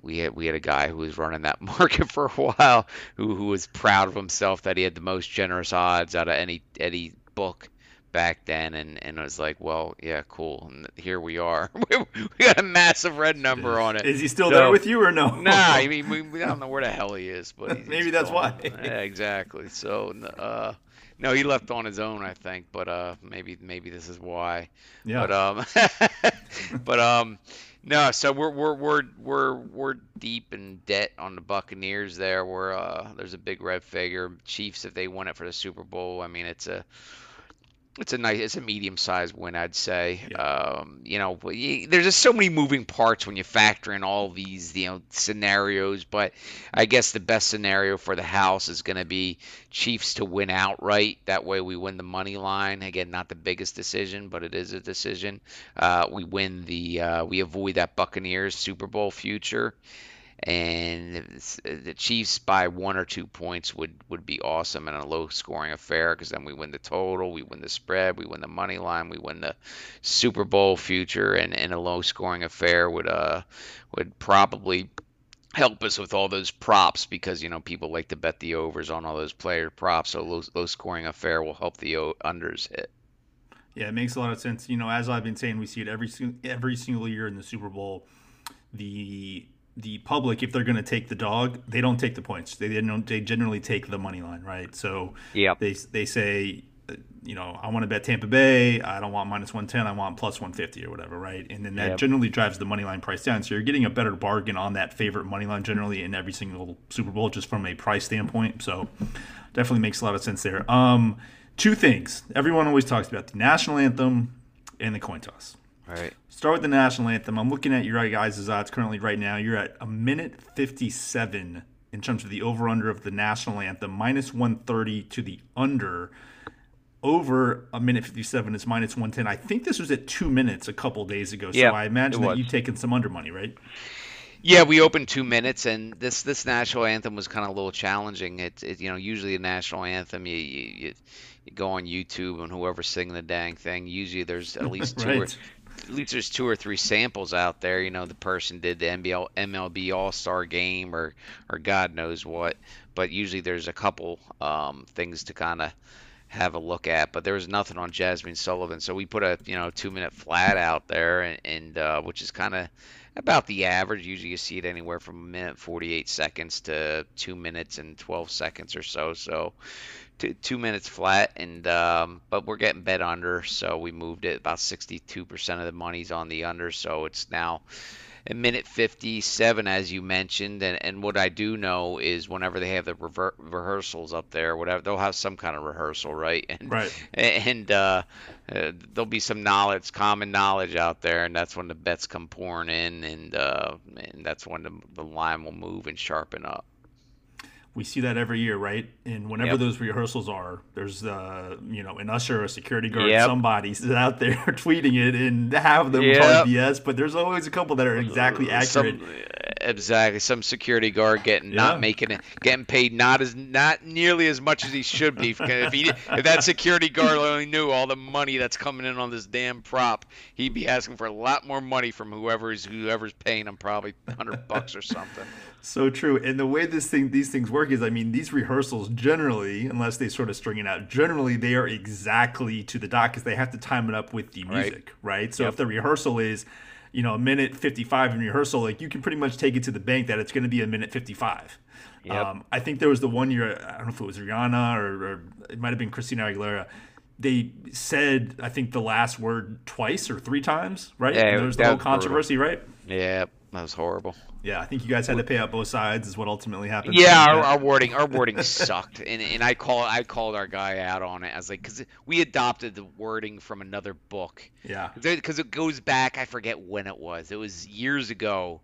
we had we had a guy who was running that [laughs] market for a while who who was proud of himself that he had the most generous odds out of any any book back then and and it was like well yeah cool and here we are [laughs] we got a massive red number on it is he still So- there with you or no [laughs] nah i [laughs] mean we, we don't know where the hell he is but Maybe that's why. yeah exactly so uh no he left on his own i think but uh maybe maybe this is why yeah but um, but um, no. So we're we're we're we're we're deep in debt on the Buccaneers. There, we're uh, there's a big red figure. Chiefs, if they win it for the Super Bowl, I mean, it's a it's a nice, it's a medium-sized win, I'd say. Um, you know, there's just so many moving parts when you factor in all these, you know, scenarios. But I guess the best scenario for the house is going to be Chiefs to win outright. That way, we win the money line. Again, not the biggest decision, but it is a decision. Uh, we win the, uh, we avoid that Buccaneers Super Bowl future and the Chiefs by one or two points would would be awesome in a low scoring affair because then we win the total, we win the spread, we win the money line, we win the Super Bowl future, and in a low scoring affair would uh would probably help us with all those props because you know people like to bet the overs on all those player props, so low, low scoring affair will help the unders hit. Yeah, it makes a lot of sense. You know, as I've been saying, we see it every every single year in the Super Bowl. The the public, if they're going to take the dog, they don't take the points. They they don't. They generally take the money line, right? So Yep. they they say, uh, you know, I want to bet Tampa Bay. I don't want minus one ten. I want plus one fifty or whatever, right? And then that Yep. generally drives the money line price down. So you're getting a better bargain on that favorite money line generally in every single Super Bowl, just from a price standpoint. So definitely makes a lot of sense there. Um, two things everyone always talks about: the national anthem and the coin toss. Right. Start with the national anthem. I'm looking at your guys' odds currently right now. You're at a minute 57 in terms of the over under of the national anthem, minus 130 to the under. Over a minute 57 is minus 110. I think this was at two minutes a couple days ago. So Yeah, I imagine that you've taken some under money, right? Yeah, we opened two minutes, and this this national anthem was kind of a little challenging. It's it, you know usually a national anthem you, you you you go on YouTube and whoever's singing the dang thing. Usually there's at least two or [laughs] Right. At least there's two or three samples out there. You know, the person did the MLB All Star Game or or God knows what. But usually there's a couple um, things to kind of have a look at. But there was nothing on Jazmine Sullivan, so we put a you know two minute flat out there, and, and uh, which is kind of about the average. Usually you see it anywhere from a minute 48 seconds to two minutes and 12 seconds or so. So two, two minutes flat, and um, but we're getting bet under, so we moved it. About 62% of the money's on the under, so it's now a minute 57, as you mentioned. And, and what I do know is whenever they have the rever- rehearsals up there, whatever, they'll have some kind of rehearsal, right? [laughs] And, Right. And uh, uh, there'll be some knowledge, common knowledge out there, and that's when the bets come pouring in, and uh, and that's when the, the line will move and sharpen up. We see that every year, right? And whenever Yep. those rehearsals are, there's uh, you know, an usher, a security guard, Yep. somebody's out there [laughs] tweeting it, and of them Yep. BS, but there's always a couple that are exactly accurate. Some, exactly. Some security guard getting Yeah. not making it, getting paid not as not nearly as much as he should be. If, he, if that security guard only knew all the money that's coming in on this damn prop, he'd be asking for a lot more money from whoever's whoever's paying him, probably hundred bucks or something. So true. And the way this thing these things work is I mean, these rehearsals generally, unless they sort of string it out, generally they are exactly to the dot because they have to time it up with the music, right? So if the rehearsal is, you know, a minute fifty five in rehearsal, like you can pretty much take it to the bank that it's gonna be a minute fifty five. Yep. Um, I think there was the one year I don't know if it was Rihanna or, or it might have been Christina Aguilera. They said I think the last word twice or three times, right? Yeah, and there was the whole was brutal. controversy, right? Yeah, that was horrible. Yeah, I think you guys had to pay out both sides, is what ultimately happened. Yeah, our, our wording, our wording [laughs] sucked, and and I call I called our guy out on it. I was like, because we adopted the wording from another book, yeah. because it goes back. I forget when it was. It was years ago.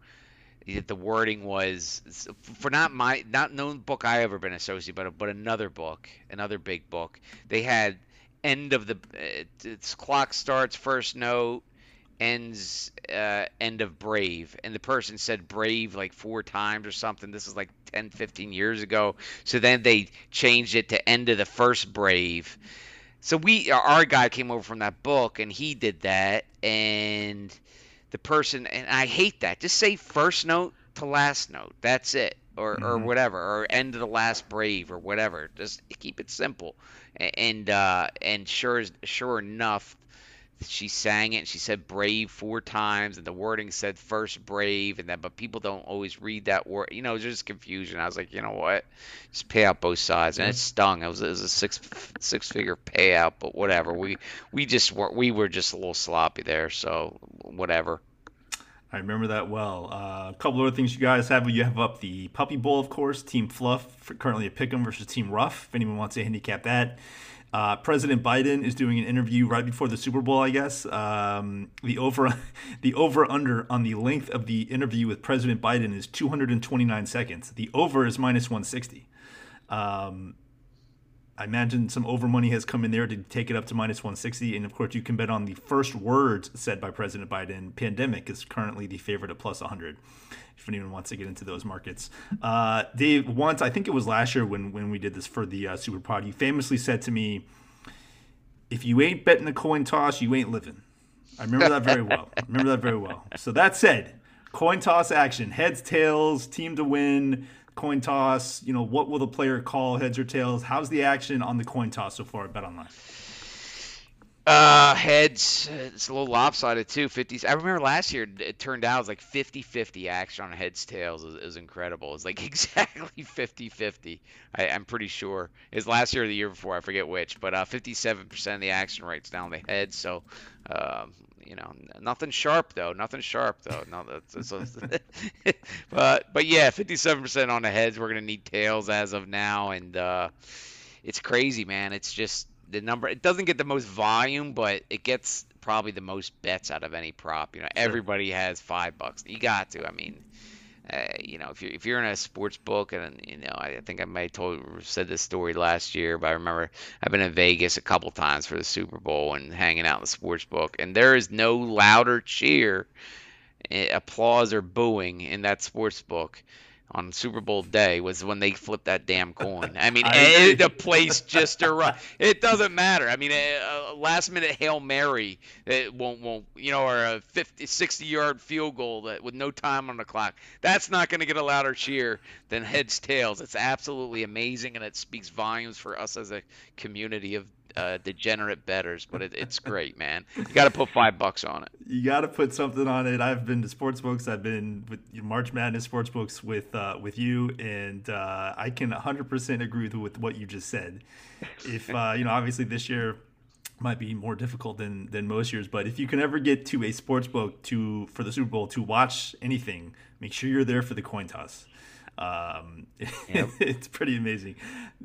that The wording was for not my not known book I ever been associated, but but another book, another big book. They had end of the uh, it's clock starts first note, ends uh, end of Brave, and the person said Brave like four times or something. This is like 10, 15 years ago. So then they changed it to end of the first Brave. So we, our guy came over from that book, and he did that, and the person, and I hate that. Just say first note to last note. That's it. Or, mm-hmm. or whatever, or end of the last brave, or whatever. Just keep it simple, and uh, and sure sure enough, she sang it and she said brave four times and the wording said first brave and then but people don't always read that word you know just confusion i was like you know what just pay out both sides and it stung it was, it was a six six figure payout but whatever we we just were we were just a little sloppy there so whatever I remember that well. Uh, a couple other things you guys have. You have up the Puppy Bowl, of course. Team Fluff currently a Pick'em versus Team Rough. If anyone wants to handicap that, uh, President Biden is doing an interview right before the Super Bowl, I guess. Um, the over, [laughs] the over under on the length of the interview with President Biden is 229 seconds. The over is minus 160. Um, I imagine some over money has come in there to take it up to minus 160. And of course, you can bet on the first words said by President Biden. Pandemic is currently the favorite at plus 100 if anyone wants to get into those markets. Uh, Dave, once I think it was last year when when we did this for the uh, Super Pod, you famously said to me, "If you ain't betting the coin toss, you ain't living." I remember that very well. I remember that very well. So that said, coin toss action: heads, tails, team to win. Coin toss. You know what will the player call? Heads or tails? How's the action on the coin toss so far at Bet Online? Uh, heads. It's a little lopsided too. 50s. I remember last year it turned out it was like 50-50 action on heads tails. Was, incredible. It's like [laughs] exactly 50-50. I, am pretty sure. It's last year or the year before. I forget which. But uh, 57% of the action rates down the head. So, um, you know, nothing sharp though. Nothing sharp though. No, that's, that's, [laughs] but but yeah, 57% on the heads. We're gonna need tails as of now, and uh, it's crazy, man. It's just the number it doesn't get the most volume, but it gets probably the most bets out of any prop. You know, everybody has five bucks. You got to. I mean, uh, you know, if you're if you're in a sports book, and you know, I think I might told said this story last year, but I remember I've been in Vegas a couple times for the Super Bowl and hanging out in the sports book, and there is no louder cheer, eh, applause, or booing in that sports book on Super Bowl day was when they flipped that damn coin. I mean, [laughs] I eh, the place just erupted. It doesn't matter. I mean, eh, a, a, last minute hail mary it won't won't you know, or a 50, 60 yard field goal that with no time on the clock. That's not going to get a louder cheer than heads tails. It's absolutely amazing, and it speaks volumes for us as a community of uh, degenerate betters, but it, it's [laughs] great, man. You got to put five bucks on it. You got to put something on it. I've been to sports books. I've been with March Madness sports books with uh, with you, and uh, I can 100% agree with, with what you just said. If uh, you know, obviously this year might be more difficult than than most years, but if you can ever get to a sports book to for the Super Bowl to watch anything, make sure you're there for the coin toss. Um, [laughs] yep. it's pretty amazing.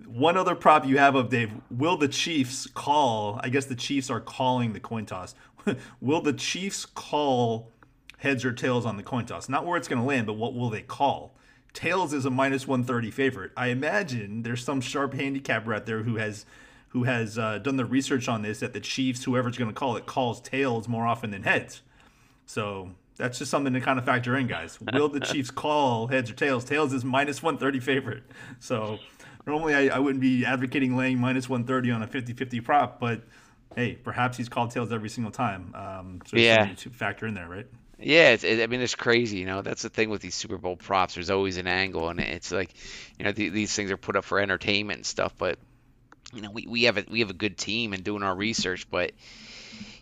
One other prop you have of Dave: Will the Chiefs call? I guess the Chiefs are calling the coin toss. [laughs] will the Chiefs call heads or tails on the coin toss? Not where it's going to land, but what will they call? Tails is a minus 130 favorite. I imagine there's some sharp handicapper out there who has who has uh, done the research on this that the Chiefs, whoever's going to call it, calls tails more often than heads. So that's just something to kind of factor in, guys. Will the [laughs] Chiefs call heads or tails? Tails is minus 130 favorite. So normally I, I wouldn't be advocating laying minus 130 on a 50 50 prop, but hey, perhaps he's called tails every single time. Um, so yeah. to factor in there, right? Yeah, it's, it, I mean, it's crazy. You know, that's the thing with these Super Bowl props. There's always an angle, and it's like, you know, th- these things are put up for entertainment and stuff. But you know, we, we have a we have a good team and doing our research, but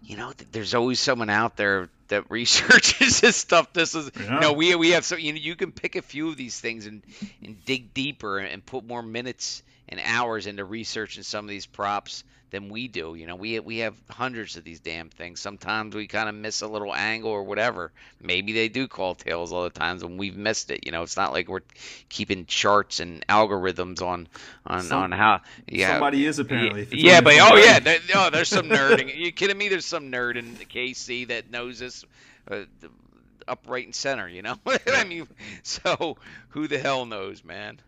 you know, there's always someone out there that researches [laughs] this stuff. This is, yeah. you know, we we have so you know you can pick a few of these things and and dig deeper and put more minutes and hours into researching some of these props than we do. You know, we we have hundreds of these damn things. Sometimes we kind of miss a little angle or whatever. Maybe they do call tails all the times when we've missed it. You know, it's not like we're keeping charts and algorithms on on some, on how. Yeah, somebody is apparently. Yeah, but oh yeah, there, oh, there's some [laughs] nerding. Are you kidding me? There's some nerd in KC that knows this. Uh, upright and center, you know. [laughs] I mean, so who the hell knows, man?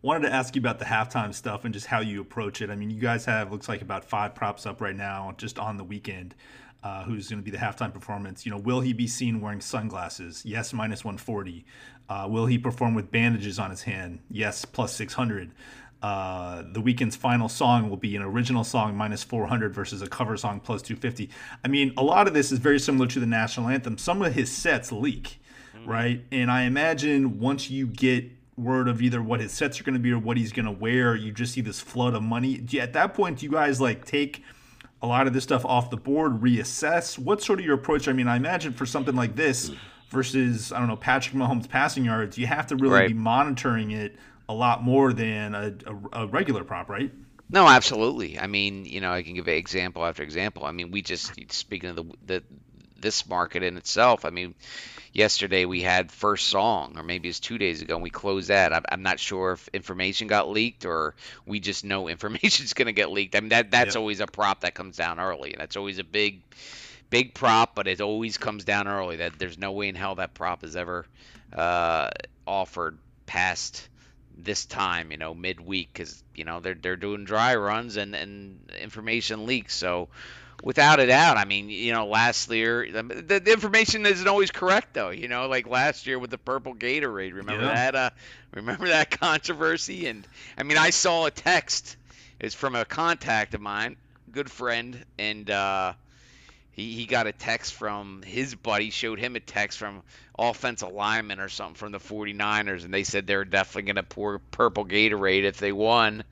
Wanted to ask you about the halftime stuff and just how you approach it. I mean, you guys have looks like about five props up right now just on the Weeknd. uh, who's going to be the halftime performance. You know, will he be seen wearing sunglasses? Yes, minus 140. Uh, will he perform with bandages on his hand? Yes, plus 600. Uh, the Weeknd's final song will be an original song minus 400 versus a cover song plus 250. I mean, a lot of this is very similar to the national anthem. Some of his sets leak, mm-hmm. right? And I imagine once you get word of either what his sets are going to be or what he's going to wear, you just see this flood of money. At that point, do you guys like take a lot of this stuff off the board, reassess? What's sort of your approach? I mean, I imagine for something like this versus, I don't know, Patrick Mahomes passing yards, you have to really right. be monitoring it a lot more than a, a, a regular prop, right? No, absolutely. I mean, you know, I can give example after example. I mean, we just speaking of the the this market in itself. I mean, yesterday we had first song, or maybe it's two days ago, and we closed that. I'm, I'm not sure if information got leaked or we just know [laughs] information's going to get leaked. I mean, that that's yep. always a prop that comes down early, and that's always a big, big prop, but it always comes down early. That there's no way in hell that prop is ever uh, offered past this time, you know, midweek, because you know they're they're doing dry runs and and information leaks. So without a doubt, I mean, you know, last year the, the, information isn't always correct though. You know, like last year with the purple Gatorade. Remember yeah. that? Uh, remember that [laughs] controversy? And I mean, I saw a text. It's from a contact of mine, good friend, and uh, he, he got a text from his buddy, showed him a text from offensive lineman or something from the 49ers, and they said they were definitely going to pour purple Gatorade if they won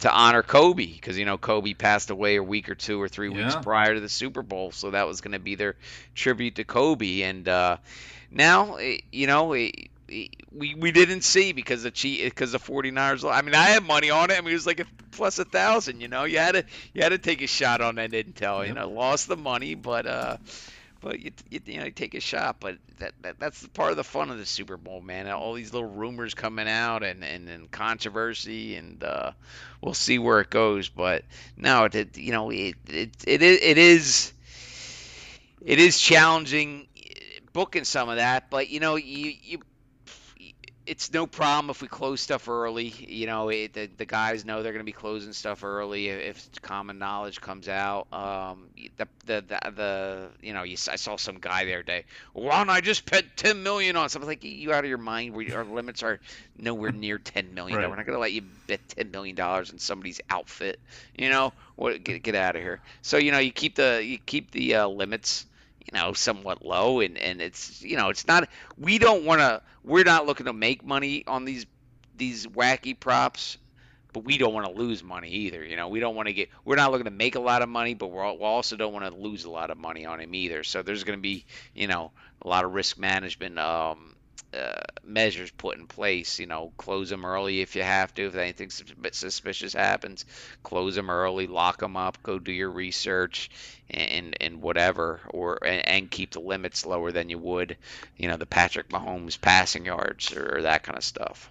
to honor Kobe because you know Kobe passed away a week or two or three weeks prior to the Super Bowl, so that was going to be their tribute to Kobe. And uh, now, eh, you know, eh, we we didn't see because the cheat because the 49ers. I mean, I had money on it. I mean, it was like a plus a thousand. You know, you had to you had to take a shot on that Intel. You know, lost the money, but uh, but you, you, you know you take a shot. But that, that that's part of the fun of the Super Bowl, man. All these little rumors coming out and and, and controversy, and uh, we'll see where it goes. But no, it, you know it it it, it is it is challenging booking some of that. But you know you you it's no problem if we close stuff early. You know, it, the, the guys know they're going to be closing stuff early if common knowledge comes out. Um, the, the, the, the, you know, you, I saw some guy the other day. Why don't I just bet 10 million on something? Like, you out of your mind? We, our limits are nowhere near 10 million. Right. We're not going to let you bet 10 million dollars in somebody's outfit. You know, what? Get get out of here. So you know, you keep the you keep the uh, limits you know somewhat low and and it's you know it's not we don't want to we're not looking to make money on these these wacky props but we don't want to lose money either you know? We don't want to get we're not looking to make a lot of money but we're, we also don't want to lose a lot of money on him either. So there's going to be you know a lot of risk management um, uh, measures put in place. You know, close them early if you have to. If anything suspicious happens, close them early, lock them up, go do your research, and and whatever, or and, and keep the limits lower than you would, you know, the Patrick Mahomes passing yards or that kind of stuff.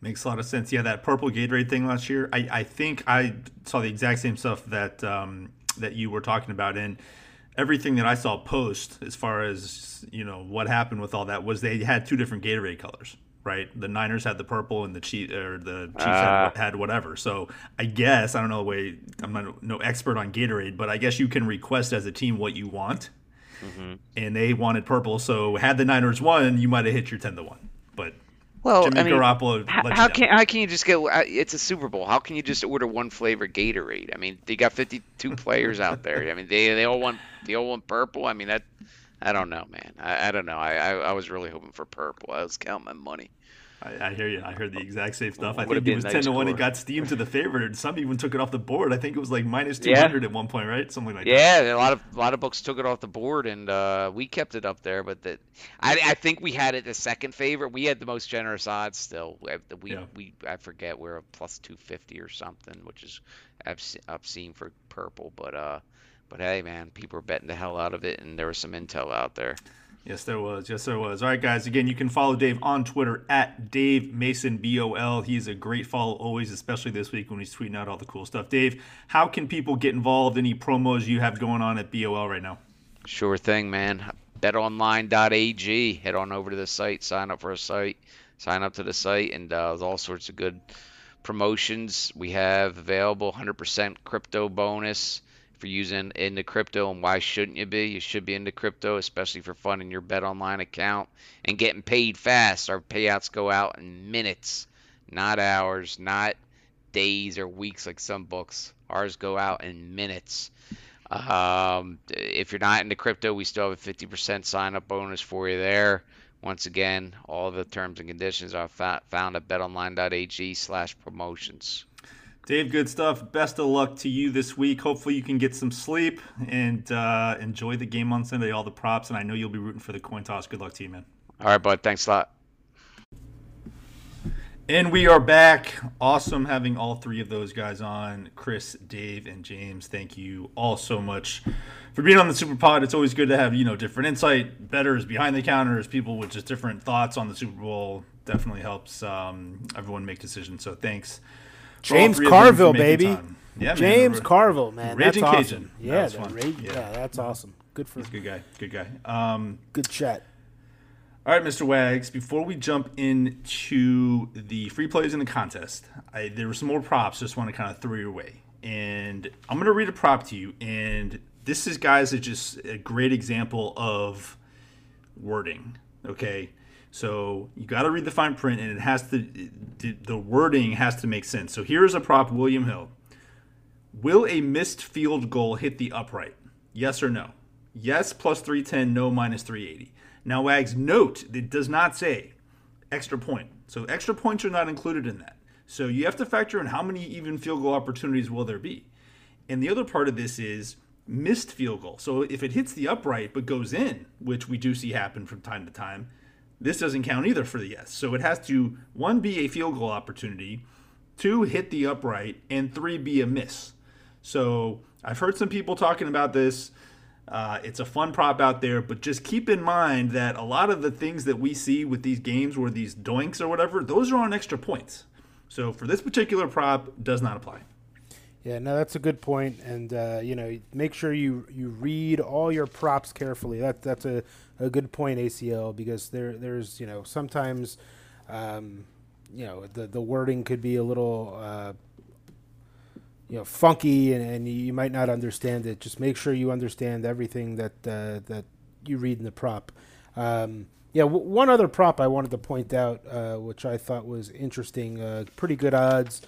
Makes a lot of sense. Yeah, that purple Gatorade thing last year. I, I think I saw the exact same stuff that um, that you were talking about, and everything that I saw post as far as you know what happened with all that was they had two different Gatorade colors, right? The Niners had the purple and the Chief or the Chiefs uh, had, had, whatever. So I guess I don't know the way I'm not no expert on Gatorade, but I guess you can request as a team what you want, mm-hmm. and they wanted purple. So had the Niners won, you might have hit your ten to one, well, Jimmy I mean, Garoppolo. How, how can how can you just get? Uh, it's a Super Bowl. How can you just order one flavor Gatorade? I mean, they got 52 [laughs] players out there. I mean, they they all want they all want purple. I mean, that I don't know, man. I, I don't know. I, I, I was really hoping for purple. I was counting my money. I, I, hear you. I heard the exact same stuff. I think it was nice ten to one. It got steamed to the favorite. Some even took it off the board. I think it was like minus two hundred yeah. at one point, right? Something like yeah, that. Yeah, a lot of a lot of books took it off the board, and uh, we kept it up there. But that I, I think we had it the second favorite. We had the most generous odds still. We yeah. we I forget we're a plus two fifty or something, which is obscene for purple. But uh, but hey, man, people were betting the hell out of it, and there was some intel out there. Yes, there was. Yes, there was. All right, guys. Again, you can follow Dave on Twitter at Dave Mason BOL. He's a great follow always, especially this week when he's tweeting out all the cool stuff. Dave, how can people get involved? Any promos you have going on at BOL right now? Sure thing, man. BetOnline.ag. Head on over to the site, sign up for a site, sign up to the site, and uh, there's all sorts of good promotions we have available. 100% crypto bonus for using into crypto and why shouldn't you be? You should be into crypto, especially for funding your Bet Online account and getting paid fast. Our payouts go out in minutes, not hours, not days or weeks like some books. Ours go out in minutes. Um, if you're not into crypto, we still have a 50% sign up bonus for you there. Once again, all the terms and conditions are found at betonline.ag slash promotions. Dave, good stuff. Best of luck to you this week. Hopefully, you can get some sleep and uh, enjoy the game on Sunday, all the props, and I know you'll be rooting for the coin toss. Good luck to you, man. All right, bud. Thanks a lot. And we are back. Awesome having all three of those guys on Chris, Dave, and James. Thank you all so much for being on the Super Pod. It's always good to have, you know, different insight, betters behind the counters, people with just different thoughts on the Super Bowl. Definitely helps um, everyone make decisions. So thanks. James Carville, baby. Yeah, James man. Carville, man. Raging that's Cajun. awesome. That Yeah, the fun. ra- Yeah. yeah. that's awesome. Good for He's good guy. Good guy. Um, good chat. All right, Mr. Wags, before we jump into the free plays in the contest, I, there were some more props just want to kind of throw your way. And I'm going to read a prop to you. And this is, guys, is just a great example of wording. Okay. So you got to read the fine print and it has to, the, wording has to make sense. So here's a prop William Hill. Will a missed field goal hit the upright? Yes or no? Yes, plus 310, no, minus 380. Now, Wags, note it does not say extra point. So extra points are not included in that. So you have to factor in how many even field goal opportunities will there be. And the other part of this is missed field goal. So if it hits the upright but goes in, which we do see happen from time to time, this doesn't count either for the yes. So it has to one be a field goal opportunity, two hit the upright, and three be a miss. So I've heard some people talking about this. Uh, it's a fun prop out there, but just keep in mind that a lot of the things that we see with these games, where these doinks or whatever, those are on extra points. So for this particular prop, does not apply. Yeah, no, that's a good point, and uh, you know, make sure you you read all your props carefully. That that's a, a good point, ACL, because there there's you know sometimes, um, you know, the the wording could be a little. Uh, you know, funky, and, and you might not understand it. Just make sure you understand everything that uh, that you read in the prop. Um, yeah, w- one other prop I wanted to point out, uh, which I thought was interesting. Uh, pretty good odds.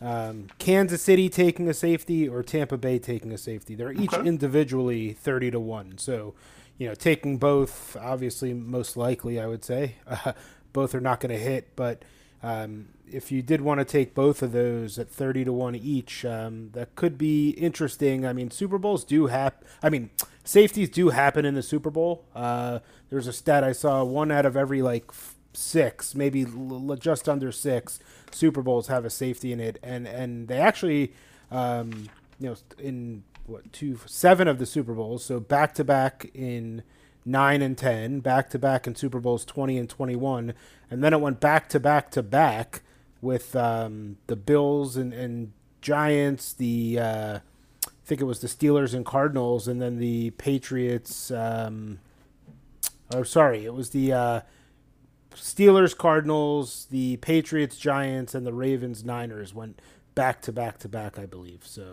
Um, Kansas City taking a safety or Tampa Bay taking a safety. They're each Okay. individually thirty to one. So, you know, taking both, obviously, most likely, I would say, [laughs] uh, both are not going to hit. But um, if you did want to take both of those at thirty to one each, um, that could be interesting. I mean, Super Bowls do happen. I mean, safeties do happen in the Super Bowl. Uh, there's a stat I saw: one out of every like six, maybe l- just under six Super Bowls have a safety in it, and and they actually, um, you know, in what two seven of the Super Bowls, so back to back in nine and ten, back to back in Super Bowls twenty and twenty one, and then it went back to back to back with um, the Bills and, and Giants, the uh, I think it was the Steelers and Cardinals, and then the Patriots. Um, or sorry, it was the uh, Steelers, Cardinals, the Patriots, Giants, and the Ravens, Niners went back to back to back, I believe. So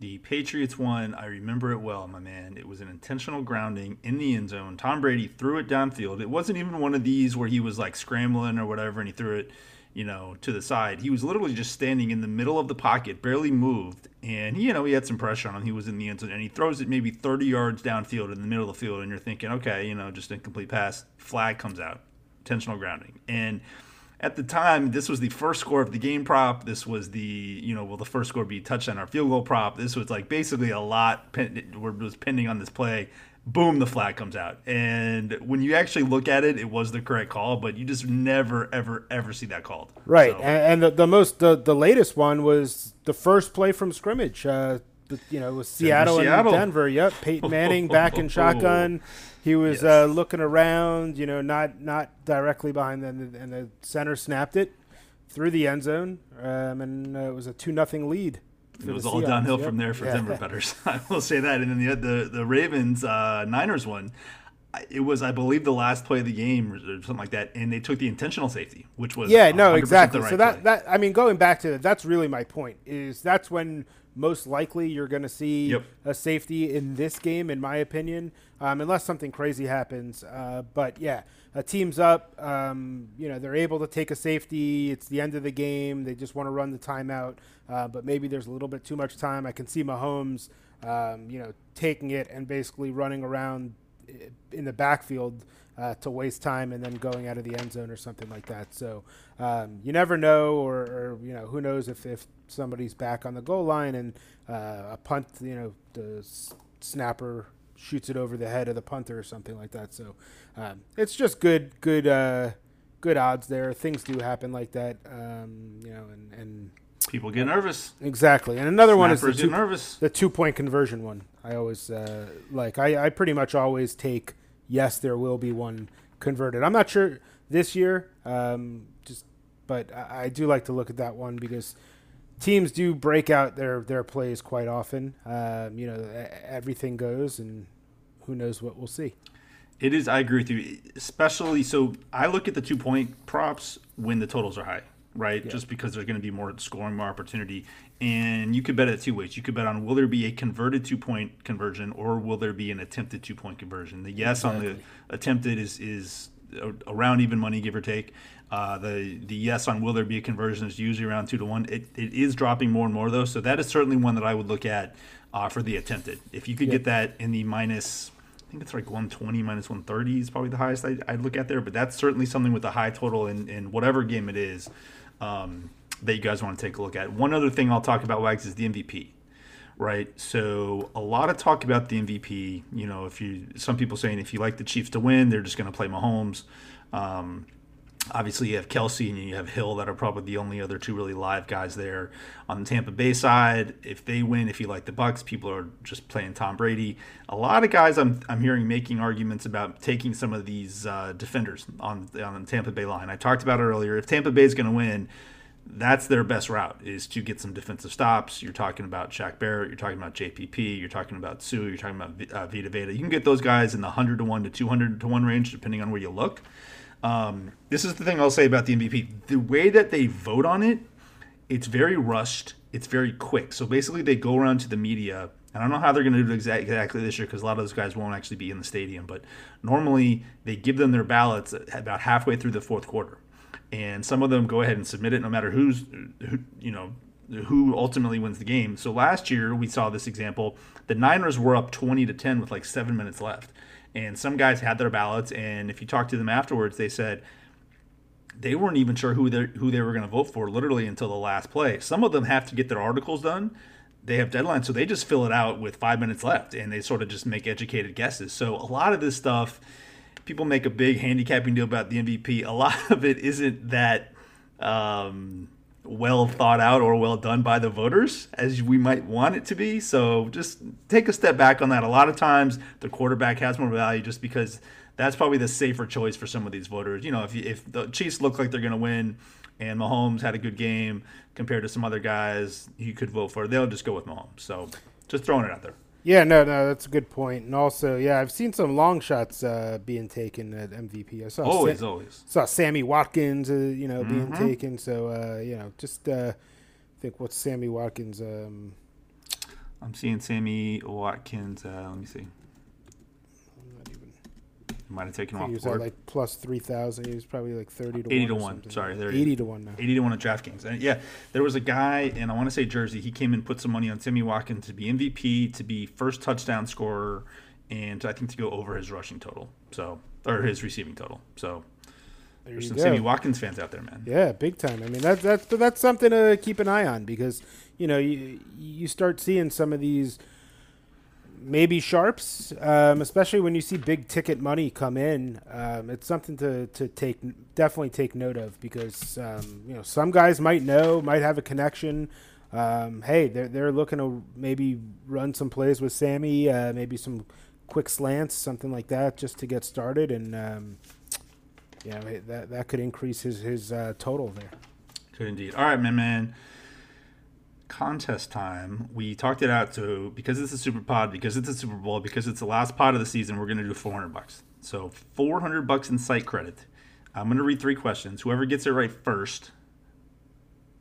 The Patriots won. I remember it well, my man. It was an intentional grounding in the end zone. Tom Brady threw it downfield. It wasn't even one of these where he was like scrambling or whatever and he threw it, you know, to the side. He was literally just standing in the middle of the pocket, barely moved. And, you know, he had some pressure on him. He was in the end zone and he throws it maybe 30 yards downfield in the middle of the field. And you're thinking, okay, you know, just a complete pass. Flag comes out. Intentional grounding. And at the time, this was the first score of the game prop. This was the, you know, will the first score be touchdown or field goal prop? This was like basically a lot pen- was pending on this play. Boom, the flag comes out. And when you actually look at it, it was the correct call, but you just never, ever, ever see that called. right, So- and, and the, the most the, the latest one was the first play from scrimmage. Uh, the, you know, it was Seattle, Seattle. and Denver. Yep, Peyton [laughs] Manning back in shotgun. [laughs] He was Yes. uh, looking around, you know, not not directly behind them, and the center snapped it through the end zone, um, and uh, it was a two nothing lead. It was all Seahawks. downhill Yep. from there for Yeah. Denver [laughs] betters. [laughs] I will say that. And then the the, the Ravens uh, Niners one. it was, I believe, the last play of the game or something like that, and they took the intentional safety, which was yeah, no, 100% exactly. right so that play. that I mean, going back to that, that's really my point. Is that's when most likely you're going to see Yep. a safety in this game, in my opinion, um, unless something crazy happens. Uh, but yeah, a team's up. Um, you know, they're able to take a safety. It's the end of the game. They just want to run the timeout, uh, but maybe there's a little bit too much time. I can see Mahomes, um, you know, taking it and basically running around in the backfield uh, to waste time and then going out of the end zone or something like that. So um, you never know, or, or you know, who knows if, if somebody's back on the goal line and uh, a punt, you know, the snapper shoots it over the head of the punter or something like that. So um, it's just good, good, uh, good odds there. Things do happen like that, um, you know, and, and People get nervous. exactly. And another one is the two, nervous. the two point conversion one. I always uh, like. I, I pretty much always take yes. There will be one converted. I'm not sure this year. Um, just, but I, I do like to look at that one because teams do break out their their plays quite often. Um, you know, everything goes, and who knows what we'll see. It is. I agree with you. Especially so, I look at the two point props when the totals are high, right? Just because there's going to be more scoring, more opportunity, and you could bet it two ways. You could bet on will there be a converted two point conversion or will there be an attempted two point conversion. The yes on the attempted is is around even money, give or take. Uh, the the yes on will there be a conversion is usually around two to one. It, it is dropping more and more though, so that is certainly one that I would look at uh, for the attempted. If you could get that in the minus I think it's like 120 minus 130 is probably the highest I, I'd look at there, but that's certainly something with a high total in, in whatever game it is um, that you guys want to take a look at. One other thing I'll talk about, Wags, is the MVP, right? So a lot of talk about the MVP. You know, if you some people saying if you like the Chiefs to win, they're just going to play Mahomes. Um, Obviously, you have Kelce and you have Hill that are probably the only other two really live guys there. On the Tampa Bay side, if they win, if you like the Bucs, people are just playing Tom Brady. A lot of guys I'm, I'm hearing making arguments about taking some of these uh, defenders on on the Tampa Bay line. I talked about earlier. If Tampa Bay is going to win, that's their best route is to get some defensive stops. You're talking about Shaq Barrett, you're talking about JPP, you're talking about Suh, you're talking about uh, Vita Vea. You can get those guys in the 100 to 1 to 200 to 1 range depending on where you look. Um, this is the thing I'll say about the MVP. The way that they vote on it, it's very rushed. It's very quick. So basically, they go around to the media. And I don't know how they're going to do it exactly this year because a lot of those guys won't actually be in the stadium. But normally, they give them their ballots about halfway through the fourth quarter, and some of them go ahead and submit it, no matter who's, who, you know, who ultimately wins the game. So last year we saw this example. The Niners were up 20 to 10 with like seven minutes left, and some guys had their ballots. And if you talk to them afterwards, they said they weren't even sure who they who they were going to vote for literally until the last play. Some of them have to get their articles done. They have deadlines, so they just fill it out with five minutes left, and they sort of just make educated guesses. So a lot of this stuff, people make a big handicapping deal about the MVP. A lot [laughs] of it isn't that um, well thought out or well done by the voters as we might want it to be. So just take a step back on that. A lot of times the quarterback has more value just because that's probably the safer choice for some of these voters. You know, if if the Chiefs look like they're going to win and Mahomes had a good game compared to some other guys you could vote for, they'll just go with Mahomes. So just throwing it out there. Yeah, no, no, that's a good point. And also, yeah, I've seen some long shots uh, being taken at MVP. I saw Always, Sa- always. saw Sammy Watkins, uh, you know, being Mm-hmm. taken. So, uh, you know, just uh, think what's Sammy Watkins? Um, I'm seeing Sammy Watkins. Uh, let me see. Might have taken him he off was the at board. like plus three thousand. He was probably like thirty to 80 one to 1. something. Sorry, there eighty to one now. 80 to 1 at DraftKings. And yeah, there was a guy, and I want to say Jersey, he came and put some money on Sammy Watkins to be MVP, to be first touchdown scorer, and I think to go over his rushing total. So, or his receiving total. So, There there's some go. Sammy Watkins fans out there, man. Yeah, big time. I mean, that's that's that's something to keep an eye on because you know you you start seeing some of these maybe sharps, um, especially when you see big ticket money come in. Um, it's something to to take definitely take note of because um, you know some guys might know, might have a connection. Um, hey, they're they're looking to maybe run some plays with Sammy, uh, maybe some quick slants, something like that, just to get started and. Um, yeah, that that could increase his his uh, total there. Could indeed. All right, man, man. Contest time. We talked it out to because it's a super pod, because it's a Super Bowl, because it's the last pod of the season. We're gonna do 400 bucks. So 400 bucks in site credit. I'm going to read three questions. Whoever gets it right first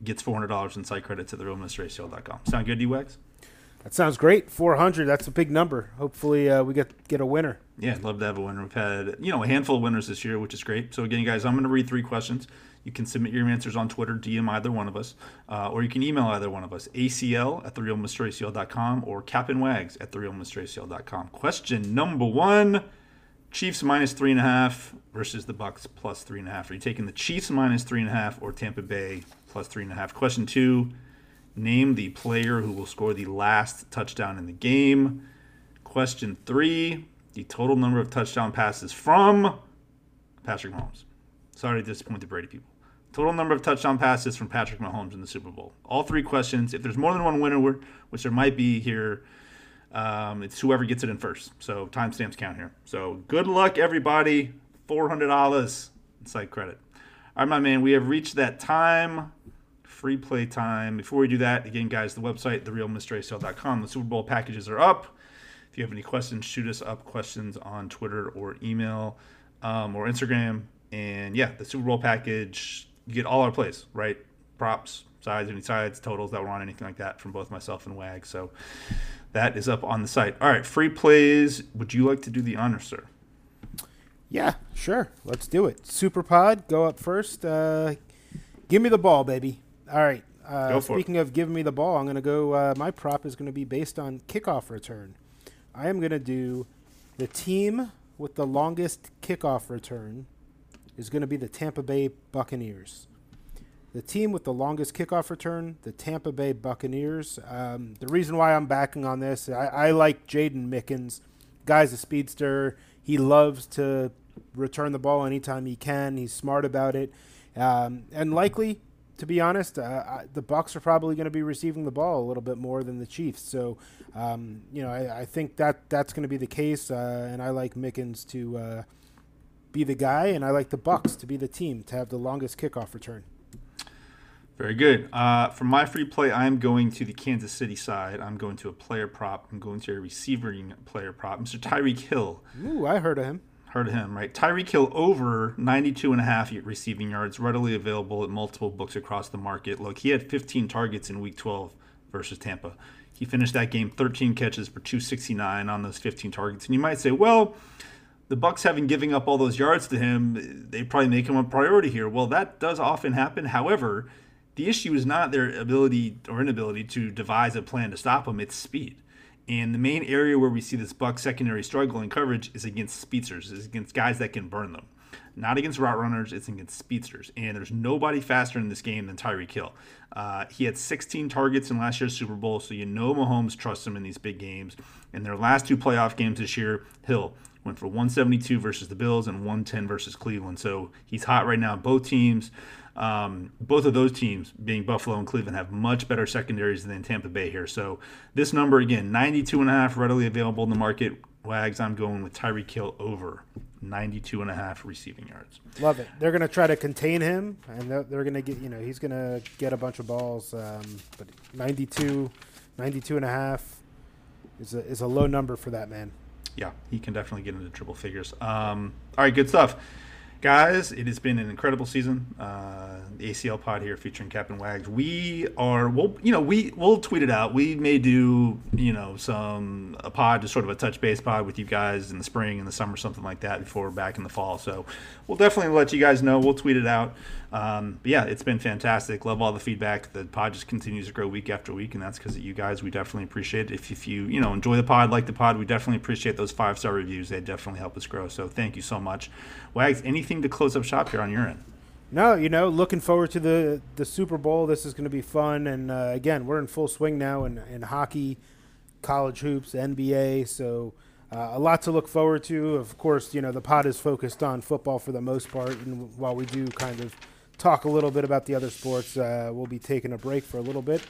gets $400 in site credit to the realmracel.com. Sound good, D-Wax? That sounds great. 400. That's a big number. Hopefully, uh, we get get a winner. Yeah, love to have a winner. We've had you know a handful of winners this year, which is great. So again, guys, I'm going to read three questions. You can submit your answers on Twitter, DM either one of us, uh, or you can email either one of us, acl at therealmracel.com or capandwags at therealmracel.com. Question number one. Chiefs minus three and a half versus the Bucs plus three and a half. Are you taking the Chiefs minus three and a half or Tampa Bay plus three and a half? Question two: Name the player who will score the last touchdown in the game. Question three: The total number of touchdown passes from Patrick Mahomes. Sorry to disappoint the Brady people. Total number of touchdown passes from Patrick Mahomes in the Super Bowl. All three questions. If there's more than one winner, which there might be here, um, it's whoever gets it in first. So timestamps count here. So good luck, everybody. $400 in site credit. All right, my man, we have reached that time. Free play time. Before we do that, again, guys, the website, therealmracel.com. The Super Bowl packages are up. If you have any questions, shoot us up questions on Twitter or email um, or Instagram. And yeah, the Super Bowl package, you get all our plays, right? Props, sides, any sides, totals that were on, anything like that from both myself and Wag. So that is up on the site. All right, free plays. Would you like to do the honor, sir? Yeah, sure. Let's do it. Super Pod, go up first. Uh, give me the ball, baby. All right. Uh, speaking it. of giving me the ball, I'm going to go. Uh, my prop is going to be based on kickoff return. I am going to do the team with the longest kickoff return is going to be the Tampa Bay Buccaneers. The team with the longest kickoff return, the Tampa Bay Buccaneers. Um, the reason why I'm backing on this, I, I like Jaydon Mickens. Guy's a speedster. He loves to return the ball anytime he can. He's smart about it, um, and likely, to be honest, uh, the Bucs are probably going to be receiving the ball a little bit more than the Chiefs. So, um, you know, I, I, think that that's going to be the case, uh, and I like Mickens to uh, be the guy, and I like the Bucs to be the team to have the longest kickoff return. Very good. Uh, for my free play, I'm going to the Kansas City side. I'm going to a player prop. I'm going to a receiving player prop. Mr. Tyreek Hill. Ooh, I heard of him. Heard of him, right? Tyreek Hill over 92 and a half receiving yards, readily available at multiple books across the market. Look, he had 15 targets in Week 12 versus Tampa. He finished that game 13 catches for 269 on those 15 targets. And you might say, well, the Bucs having giving up all those yards to him, they probably make him a priority here. Well, that does often happen. However, the issue is not their ability or inability to devise a plan to stop him, it's speed. And the main area where we see this Buc secondary struggle in coverage is against speedsters, is against guys that can burn them. Not against route runners, it's against speedsters. And there's nobody faster in this game than Tyreek Hill. Uh, he had 16 targets in last year's Super Bowl, so you know Mahomes trusts him in these big games. In their last two playoff games this year, Hill went for 172 versus the Bills and 110 versus Cleveland. So he's hot right now. Both teams um, both of those teams, being Buffalo and Cleveland, have much better secondaries than Tampa Bay here. So this number again, 92 and a half readily available in the market. Wags, I'm going with Tyreek Hill over 92 and a half receiving yards. Love it. They're going to try to contain him, and they're, they're going to get, you know, he's going to get a bunch of balls. Um, but 92, 92 and a half is a, is a low number for that man. Yeah, he can definitely get into triple figures. Um, all right, good stuff. Guys, it has been an incredible season. Uh, the ACL pod here featuring Captain Wags. We are, we'll, you know, we we'll tweet it out. We may do, you know, some a pod, just sort of a touch base pod with you guys in the spring and the summer, something like that, before back in the fall. So we'll definitely let you guys know. We'll tweet it out. Um, but yeah, it's been fantastic. Love all the feedback. The pod just continues to grow week after week, and that's because of you guys. We definitely appreciate it. If, if you you know enjoy the pod, like the pod, we definitely appreciate those five star reviews. They definitely help us grow. So thank you so much. Wags, anything to close up shop here on your end? No, you know, looking forward to the the Super Bowl. This is going to be fun, and uh, again, we're in full swing now in, in hockey, college hoops, NBA. So uh, a lot to look forward to. Of course, you know the pod is focused on football for the most part, and while we do kind of talk a little bit about the other sports. Uh, we'll be taking a break for a little bit,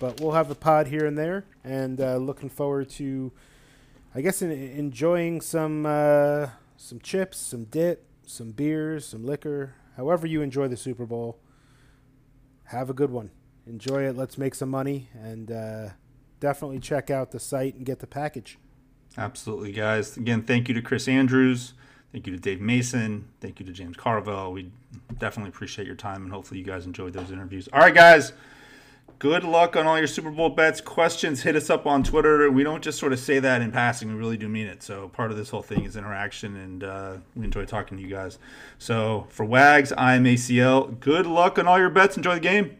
but we'll have a pod here and there, and uh, looking forward to, I guess, in, enjoying some uh, some chips, some dip, some beers, some liquor. However you enjoy the Super Bowl, have a good one. Enjoy it. Let's make some money, and uh, definitely check out the site and get the package. Absolutely, guys. Again, thank you to Chris Andrews. Thank you to Dave Mason. Thank you to James Carville. We definitely appreciate your time, and hopefully you guys enjoyed those interviews. All right, guys. Good luck on all your Super Bowl bets. Questions, hit us up on Twitter. We don't just sort of say that in passing. We really do mean it. So part of this whole thing is interaction, and uh, we enjoy talking to you guys. So for Wags, I'm ACL. Good luck on all your bets. Enjoy the game.